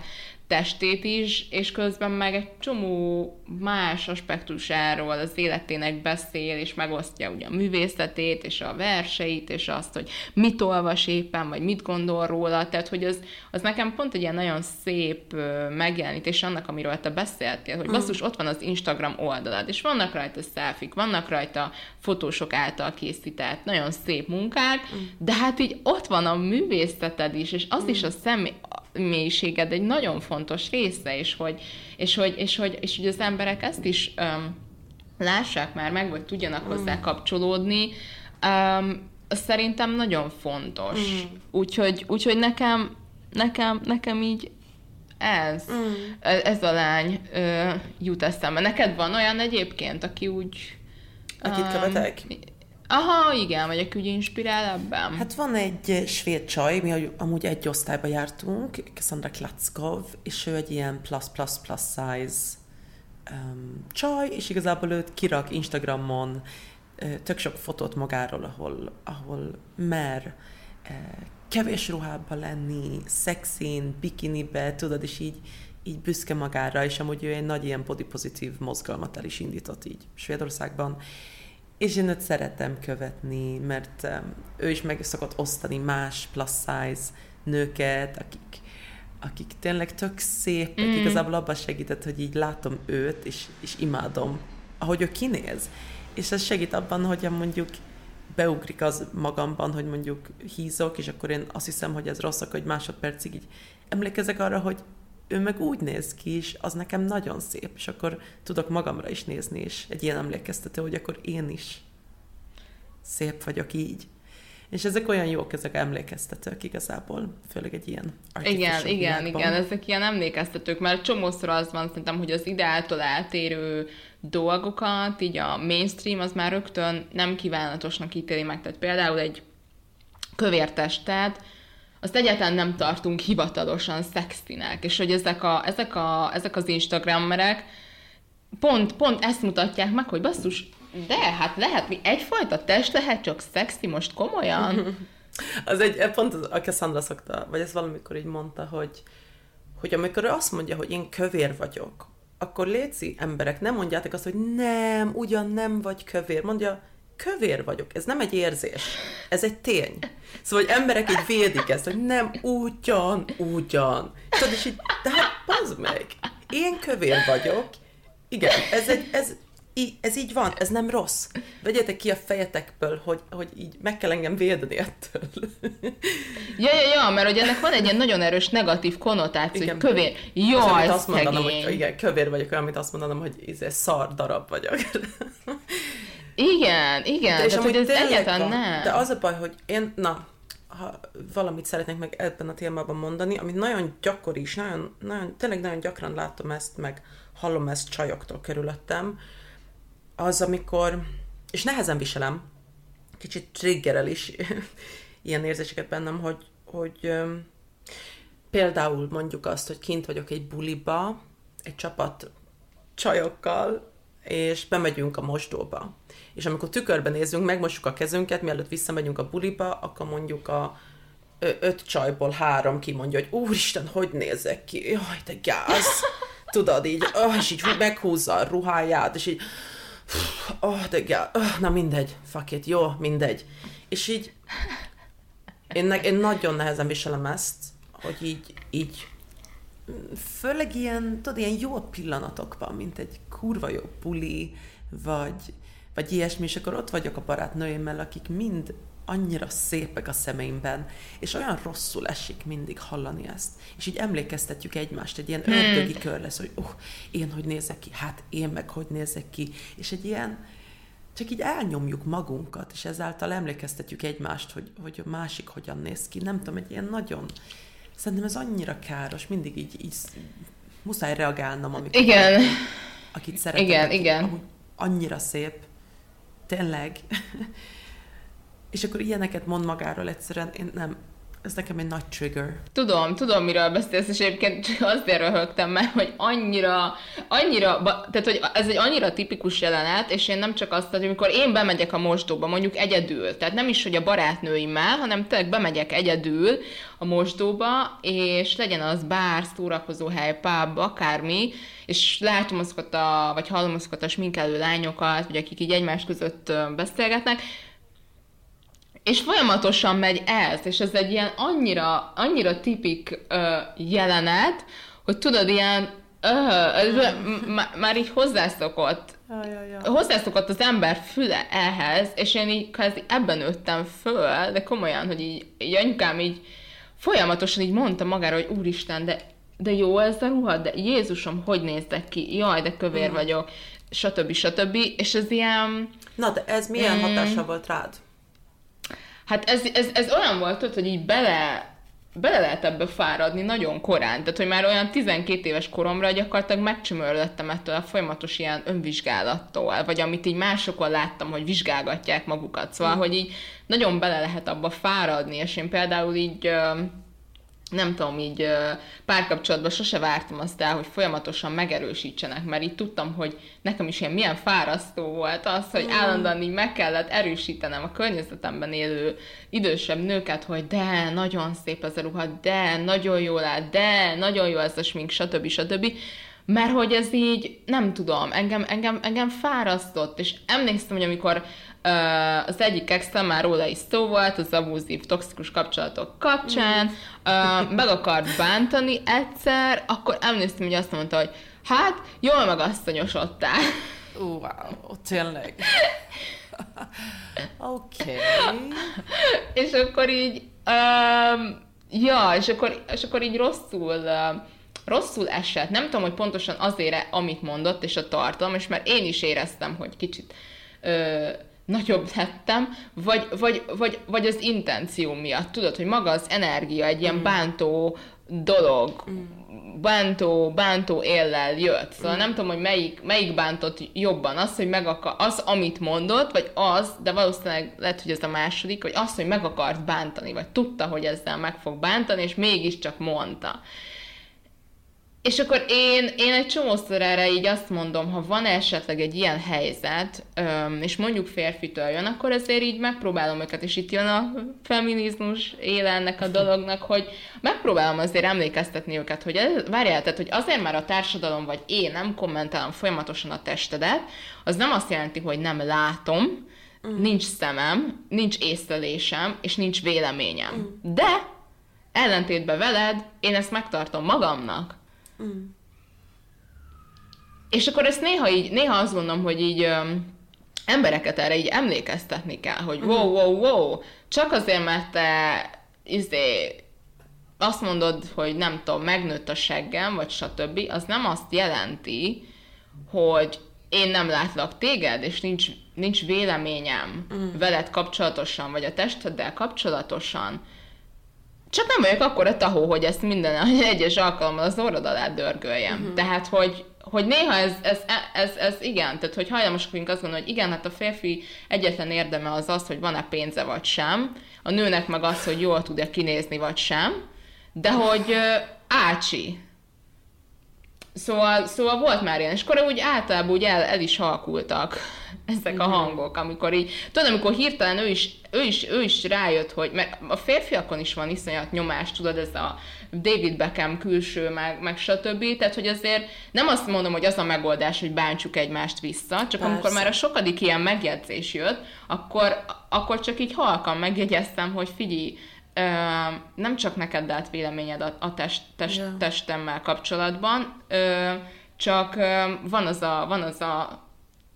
testét is, és közben meg egy csomó más aspektusáról az életének beszél, és megosztja ugye a művészetét, és a verseit, és azt, hogy mit olvas éppen, vagy mit gondol róla, tehát hogy az, az nekem pont egy ilyen nagyon szép megjelenítés annak, amiről te beszéltél, hogy mm. basszus, ott van az Instagram oldalad, és vannak rajta szelfik, vannak rajta fotósok által készített, nagyon szép munkák, mm. de hát így ott van a művészeted is, és az mm. is a személy, mélységed egy nagyon fontos része, és hogy, és hogy, és hogy, és hogy az emberek ezt is um, lássák már meg, vagy tudjanak hozzá mm. kapcsolódni, um, szerintem nagyon fontos. Mm. Úgyhogy, úgyhogy nekem, nekem, nekem így ez, mm. ez a lány ö, jut eszembe. Neked van olyan egyébként, aki úgy... Akit um, követek? Aha, igen, vagy aki úgy inspirál ebben. Hát van egy svéd csaj, mi amúgy egy osztályba jártunk, Cassandra Klatskov, és ő egy ilyen plus plus plus size um, csaj, és igazából őt kirak Instagramon tök sok fotót magáról, ahol, ahol mer kevés ruhában lenni, szexin, bikinibe, tudod, és így, így büszke magára, és amúgy ő egy nagy ilyen body pozitív mozgalmat el is indított így Svédországban. És én őt szeretem követni, mert um, ő is meg szokott osztani más plus size nőket, akik, akik tényleg tök szép, mm. igazából abban segített, hogy így látom őt, és, és imádom, ahogy ő kinéz. És ez segít abban, hogy mondjuk beugrik az magamban, hogy mondjuk hízok, és akkor én azt hiszem, hogy ez rossz, hogy másodpercig így emlékezek arra, hogy ő meg úgy néz ki is, az nekem nagyon szép, és akkor tudok magamra is nézni, és egy ilyen emlékeztető, hogy akkor én is szép vagyok így. És ezek olyan jók, ezek emlékeztetők igazából, főleg egy ilyen Igen, igen, világban. igen, ezek ilyen emlékeztetők, mert csomószor az van szerintem, hogy az ideáltól eltérő dolgokat, így a mainstream az már rögtön nem kívánatosnak ítéli meg. Tehát például egy kövér testet, azt egyáltalán nem tartunk hivatalosan szexinek, és hogy ezek, a, ezek, a, ezek az Instagrammerek pont, pont ezt mutatják meg, hogy basszus, de hát lehet, mi egyfajta test lehet csak szexi, most komolyan? (laughs) az egy, pont az, a Cassandra szokta, vagy ez valamikor így mondta, hogy, hogy amikor ő azt mondja, hogy én kövér vagyok, akkor léci emberek, nem mondjátok azt, hogy nem, ugyan nem vagy kövér. Mondja, kövér vagyok. Ez nem egy érzés. Ez egy tény. Szóval, hogy emberek így védik ezt, hogy nem ugyan, ugyan. Tudod, és így, de hát bazd meg. Én kövér vagyok. Igen, ez, egy, ez, így, ez így van, ez nem rossz. Vegyetek ki a fejetekből, hogy, hogy így meg kell engem védeni ettől. Ja, ja, ja, mert hogy ennek van egy ilyen nagyon erős negatív konnotáció, igen. kövér. Jaj, az, azt mondanom, hogy igen, kövér vagyok, olyan, amit azt mondanom, hogy ez izé, szar darab vagyok. Igen, igen, de és amúgy ez egyáltalán van. nem. De az a baj, hogy én, na, ha valamit szeretnék meg ebben a témában mondani, ami nagyon gyakori is, nagyon, nagyon, tényleg nagyon gyakran látom ezt, meg hallom ezt csajoktól körülöttem, az, amikor, és nehezen viselem, kicsit triggerel is (laughs) ilyen érzéseket bennem, hogy, hogy például mondjuk azt, hogy kint vagyok egy buliba, egy csapat csajokkal, és bemegyünk a mosdóba. És amikor tükörben nézünk, megmosjuk a kezünket, mielőtt visszamegyünk a buliba, akkor mondjuk a öt csajból három kimondja, hogy úristen, hogy nézek ki? Jaj, te gáz! Tudod, így, oh, és így meghúzza a ruháját, és így, oh, de gáz, oh, na mindegy, fuck it, jó, mindegy. És így, én, én nagyon nehezen viselem ezt, hogy így, így főleg ilyen, tudod, ilyen jó pillanatokban, mint egy kurva jó puli, vagy, vagy ilyesmi, és akkor ott vagyok a barátnőimmel, akik mind annyira szépek a szemeimben, és olyan rosszul esik mindig hallani ezt. És így emlékeztetjük egymást, egy ilyen hmm. ördögi kör lesz, hogy uh, én hogy nézek ki, hát én meg hogy nézek ki, és egy ilyen, csak így elnyomjuk magunkat, és ezáltal emlékeztetjük egymást, hogy, hogy a másik hogyan néz ki. Nem tudom, egy ilyen nagyon, szerintem ez annyira káros, mindig így, így muszáj reagálnom, amikor igen. Akit szeretem, igen, aki, igen. annyira szép, tényleg. (laughs) és akkor ilyeneket mond magáról egyszerűen, én nem, ez nekem egy nagy trigger. Tudom, tudom, miről beszélsz, és egyébként csak azért röhögtem meg, hogy annyira, annyira, tehát hogy ez egy annyira tipikus jelenet, és én nem csak azt, hogy amikor én bemegyek a mosdóba, mondjuk egyedül, tehát nem is, hogy a barátnőimmel, hanem tényleg bemegyek egyedül a mosdóba, és legyen az bár, szórakozó hely, pub, akármi, és látom azokat a, vagy hallom azokat a sminkelő lányokat, vagy akik így egymás között beszélgetnek, és folyamatosan megy ez, és ez egy ilyen annyira, annyira tipik uh, jelenet, hogy tudod, ilyen ez, m- már így hozzászokott. Ja, ja, ja. Hozzászokott az ember füle ehhez, és én így kvázi ebben nőttem föl, de komolyan, hogy így, így anyukám így folyamatosan így mondta magára, hogy úristen, de, de jó ez a ruha, de Jézusom, hogy néztek ki, jaj, de kövér mm. vagyok, stb. stb. És ez ilyen... Na, de ez milyen mm, hatása volt rád? Hát ez, ez, ez olyan volt, tudod, hogy így bele, bele lehet ebbe fáradni nagyon korán. Tehát, hogy már olyan 12 éves koromra gyakorlatilag megcsömörlöttem ettől a folyamatos ilyen önvizsgálattól, vagy amit így másokon láttam, hogy vizsgálgatják magukat. Szóval, mm. hogy így nagyon bele lehet abba fáradni, és én például így nem tudom, így párkapcsolatban sose vártam azt el, hogy folyamatosan megerősítsenek, mert így tudtam, hogy nekem is ilyen milyen fárasztó volt az, hogy mm. állandóan így meg kellett erősítenem a környezetemben élő idősebb nőket, hogy de, nagyon szép ez a ruha, de, nagyon jól áll, de, nagyon jó ez a smink, stb. stb. Mert hogy ez így, nem tudom, engem, engem, engem fárasztott, és emlékszem, hogy amikor az egyik extem már róla is szó volt, az abúzív, toxikus kapcsolatok kapcsán, meg akart bántani egyszer, akkor emlékszem, hogy azt mondta, hogy hát, jól megasszonyosodtál. Wow, tényleg. (laughs) Oké. Okay. és akkor így, um, ja, és akkor, és akkor így rosszul, uh, rosszul esett. Nem tudom, hogy pontosan azért, amit mondott, és a tartalom, és mert én is éreztem, hogy kicsit uh, nagyobb lettem, vagy, vagy, vagy, vagy az intenció miatt. Tudod, hogy maga az energia egy ilyen mm. bántó dolog, mm. bántó, bántó éllel jött. Szóval mm. nem tudom, hogy melyik, melyik bántott jobban. Az, hogy meg akar, az, amit mondott, vagy az, de valószínűleg lehet, hogy ez a második, vagy az, hogy meg akart bántani, vagy tudta, hogy ezzel meg fog bántani, és mégiscsak mondta. És akkor én, én egy csomószor erre így azt mondom, ha van esetleg egy ilyen helyzet, és mondjuk férfitől jön, akkor azért így megpróbálom őket, és itt jön a feminizmus éle ennek a dolognak, hogy megpróbálom azért emlékeztetni őket, hogy ez, várjál, tehát, hogy azért már a társadalom vagy én nem kommentálom folyamatosan a testedet, az nem azt jelenti, hogy nem látom, uh-huh. nincs szemem, nincs észlelésem, és nincs véleményem. Uh-huh. De ellentétben veled, én ezt megtartom magamnak. Mm. És akkor ezt néha így, néha azt mondom, hogy így öm, embereket erre így emlékeztetni kell, hogy mm. wow, wow, wow, csak azért, mert te izé, azt mondod, hogy nem tudom, megnőtt a seggem, vagy stb., az nem azt jelenti, hogy én nem látlak téged, és nincs, nincs véleményem mm. veled kapcsolatosan, vagy a testeddel kapcsolatosan, csak nem vagyok akkor a tahó, hogy ezt minden (laughs) egyes alkalommal az orrod alá dörgöljem. Uh-huh. Tehát, hogy, hogy néha ez, ez, ez, ez, igen, tehát hogy hajlamosak vagyunk azt gondolni, hogy igen, hát a férfi egyetlen érdeme az az, hogy van-e pénze vagy sem, a nőnek meg az, hogy jól tud-e kinézni vagy sem, de hogy ácsi. Szóval, szóval volt már ilyen, és akkor úgy általában úgy el, el is halkultak (laughs) ezek a hangok, amikor így, tudod, amikor hirtelen ő is, ő is, ő is rájött, hogy, mert a férfiakon is van iszonyat nyomás, tudod, ez a David Beckham külső, meg, meg stb. Tehát, hogy azért nem azt mondom, hogy az a megoldás, hogy bántsuk egymást vissza, csak Persze. amikor már a sokadik ilyen megjegyzés jött, akkor, akkor csak így halkan megjegyeztem, hogy figyelj, nem csak neked dát véleményed a, a test, test, yeah. testemmel kapcsolatban, csak van az a, van az a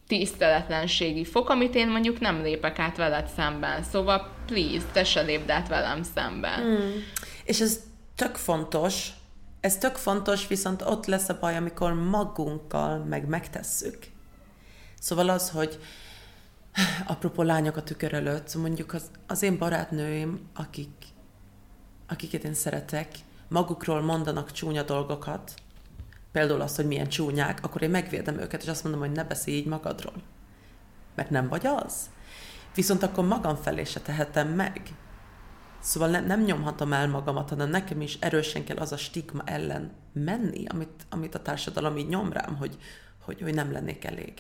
tiszteletlenségi fok, amit én mondjuk nem lépek át veled szemben. Szóval please, te se lépd át velem szemben. Mm. És ez tök fontos, ez tök fontos, viszont ott lesz a baj, amikor magunkkal meg megtesszük. Szóval az, hogy (sighs) apropó lányok a tükör előtt, mondjuk az, az én barátnőim, akik, akiket én szeretek, magukról mondanak csúnya dolgokat, például azt, hogy milyen csúnyák, akkor én megvédem őket, és azt mondom, hogy ne beszélj így magadról. Mert nem vagy az. Viszont akkor magam felé se tehetem meg. Szóval ne, nem nyomhatom el magamat, hanem nekem is erősen kell az a stigma ellen menni, amit, amit a társadalom így nyom rám, hogy, hogy, hogy nem lennék elég.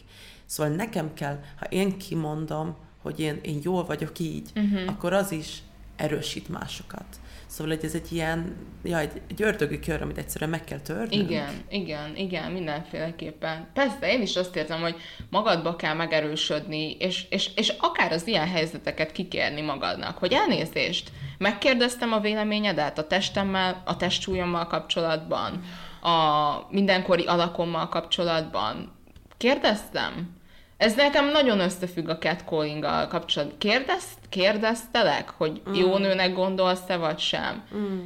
Szóval nekem kell, ha én kimondom, hogy én, én jól vagyok így, uh-huh. akkor az is erősít másokat. Szóval hogy ez egy ilyen, ja, egy, egy ördögi kör, amit egyszerűen meg kell törni. Igen, igen, igen, mindenféleképpen. Persze, én is azt érzem, hogy magadba kell megerősödni, és, és, és akár az ilyen helyzeteket kikérni magadnak, hogy elnézést, megkérdeztem a véleményedet a testemmel, a testsúlyommal kapcsolatban, a mindenkori alakommal kapcsolatban. Kérdeztem? Ez nekem nagyon összefügg a catcalling-gal kapcsolatban. Kérdez, kérdeztelek, hogy mm. jó nőnek gondolsz-e, vagy sem? Mm.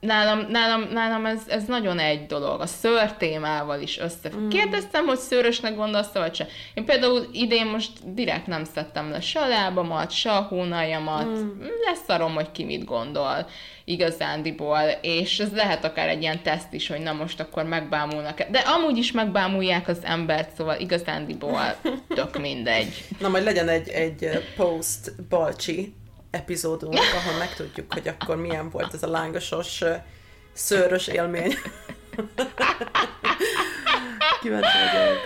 Nálam, nálam, nálam ez, ez nagyon egy dolog. A szőr témával is összefügg. Mm. Kérdeztem, hogy szőrösnek gondolsz vagy sem. Én például idén most direkt nem szedtem le se a lábamat, se a hónaljamat. Mm. Leszarom, hogy ki mit gondol igazándiból, és ez lehet akár egy ilyen teszt is, hogy na most akkor megbámulnak De amúgy is megbámulják az embert, szóval igazándiból tök mindegy. (laughs) Na majd legyen egy, egy post balcsi epizódunk, ahol megtudjuk, hogy akkor milyen volt ez a lángosos, szőrös élmény. (laughs) Kíváncsi vagyok.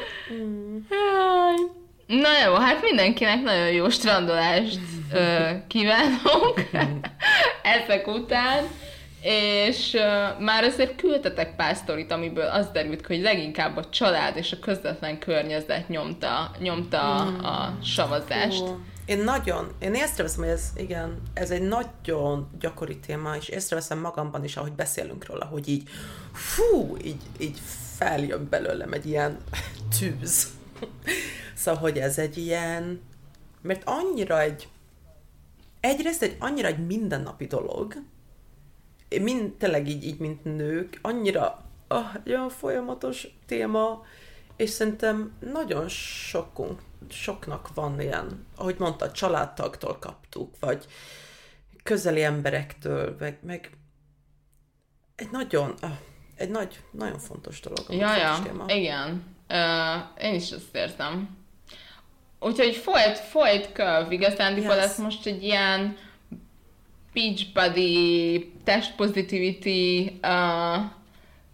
Na jó, hát mindenkinek nagyon jó strandolást ö, kívánok (laughs) ezek után, és uh, már azért küldtetek pár sztorit, amiből az derült hogy leginkább a család és a közvetlen környezet nyomta, nyomta mm. a savazást. Uh. Én nagyon, én észreveszem, hogy ez, igen, ez egy nagyon gyakori téma, és észreveszem magamban is, ahogy beszélünk róla, hogy így, fú, így, így feljön belőlem egy ilyen tűz. szóval, hogy ez egy ilyen, mert annyira egy, egyrészt egy annyira egy mindennapi dolog, mind, tényleg így, így, mint nők, annyira ah, olyan folyamatos téma, és szerintem nagyon sokunk soknak van ilyen, ahogy mondta, családtagtól kaptuk, vagy közeli emberektől, meg, meg egy nagyon, ah, egy nagy, nagyon fontos dolog. Ja, ja, igen. Uh, én is ezt értem. Úgyhogy folyt, folyt köv, igazán yes. lesz most egy ilyen beach body, test positivity uh,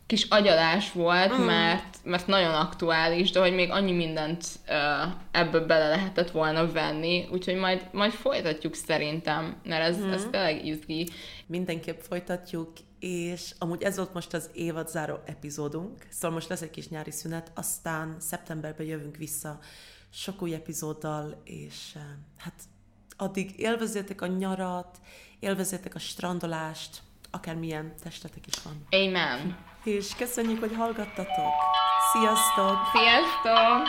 kis agyalás volt, mm. mert, mert nagyon aktuális, de hogy még annyi mindent uh, ebből bele lehetett volna venni, úgyhogy majd, majd folytatjuk szerintem, mert ez, mm. ez tényleg izgi. Mindenképp folytatjuk, és amúgy ez volt most az évad záró epizódunk, szóval most lesz egy kis nyári szünet, aztán szeptemberben jövünk vissza sok új epizóddal, és uh, hát addig élvezétek a nyarat, élvezétek a strandolást, akármilyen testetek is van. Amen. És köszönjük, hogy hallgattatok. Sziasztok! Sziasztok!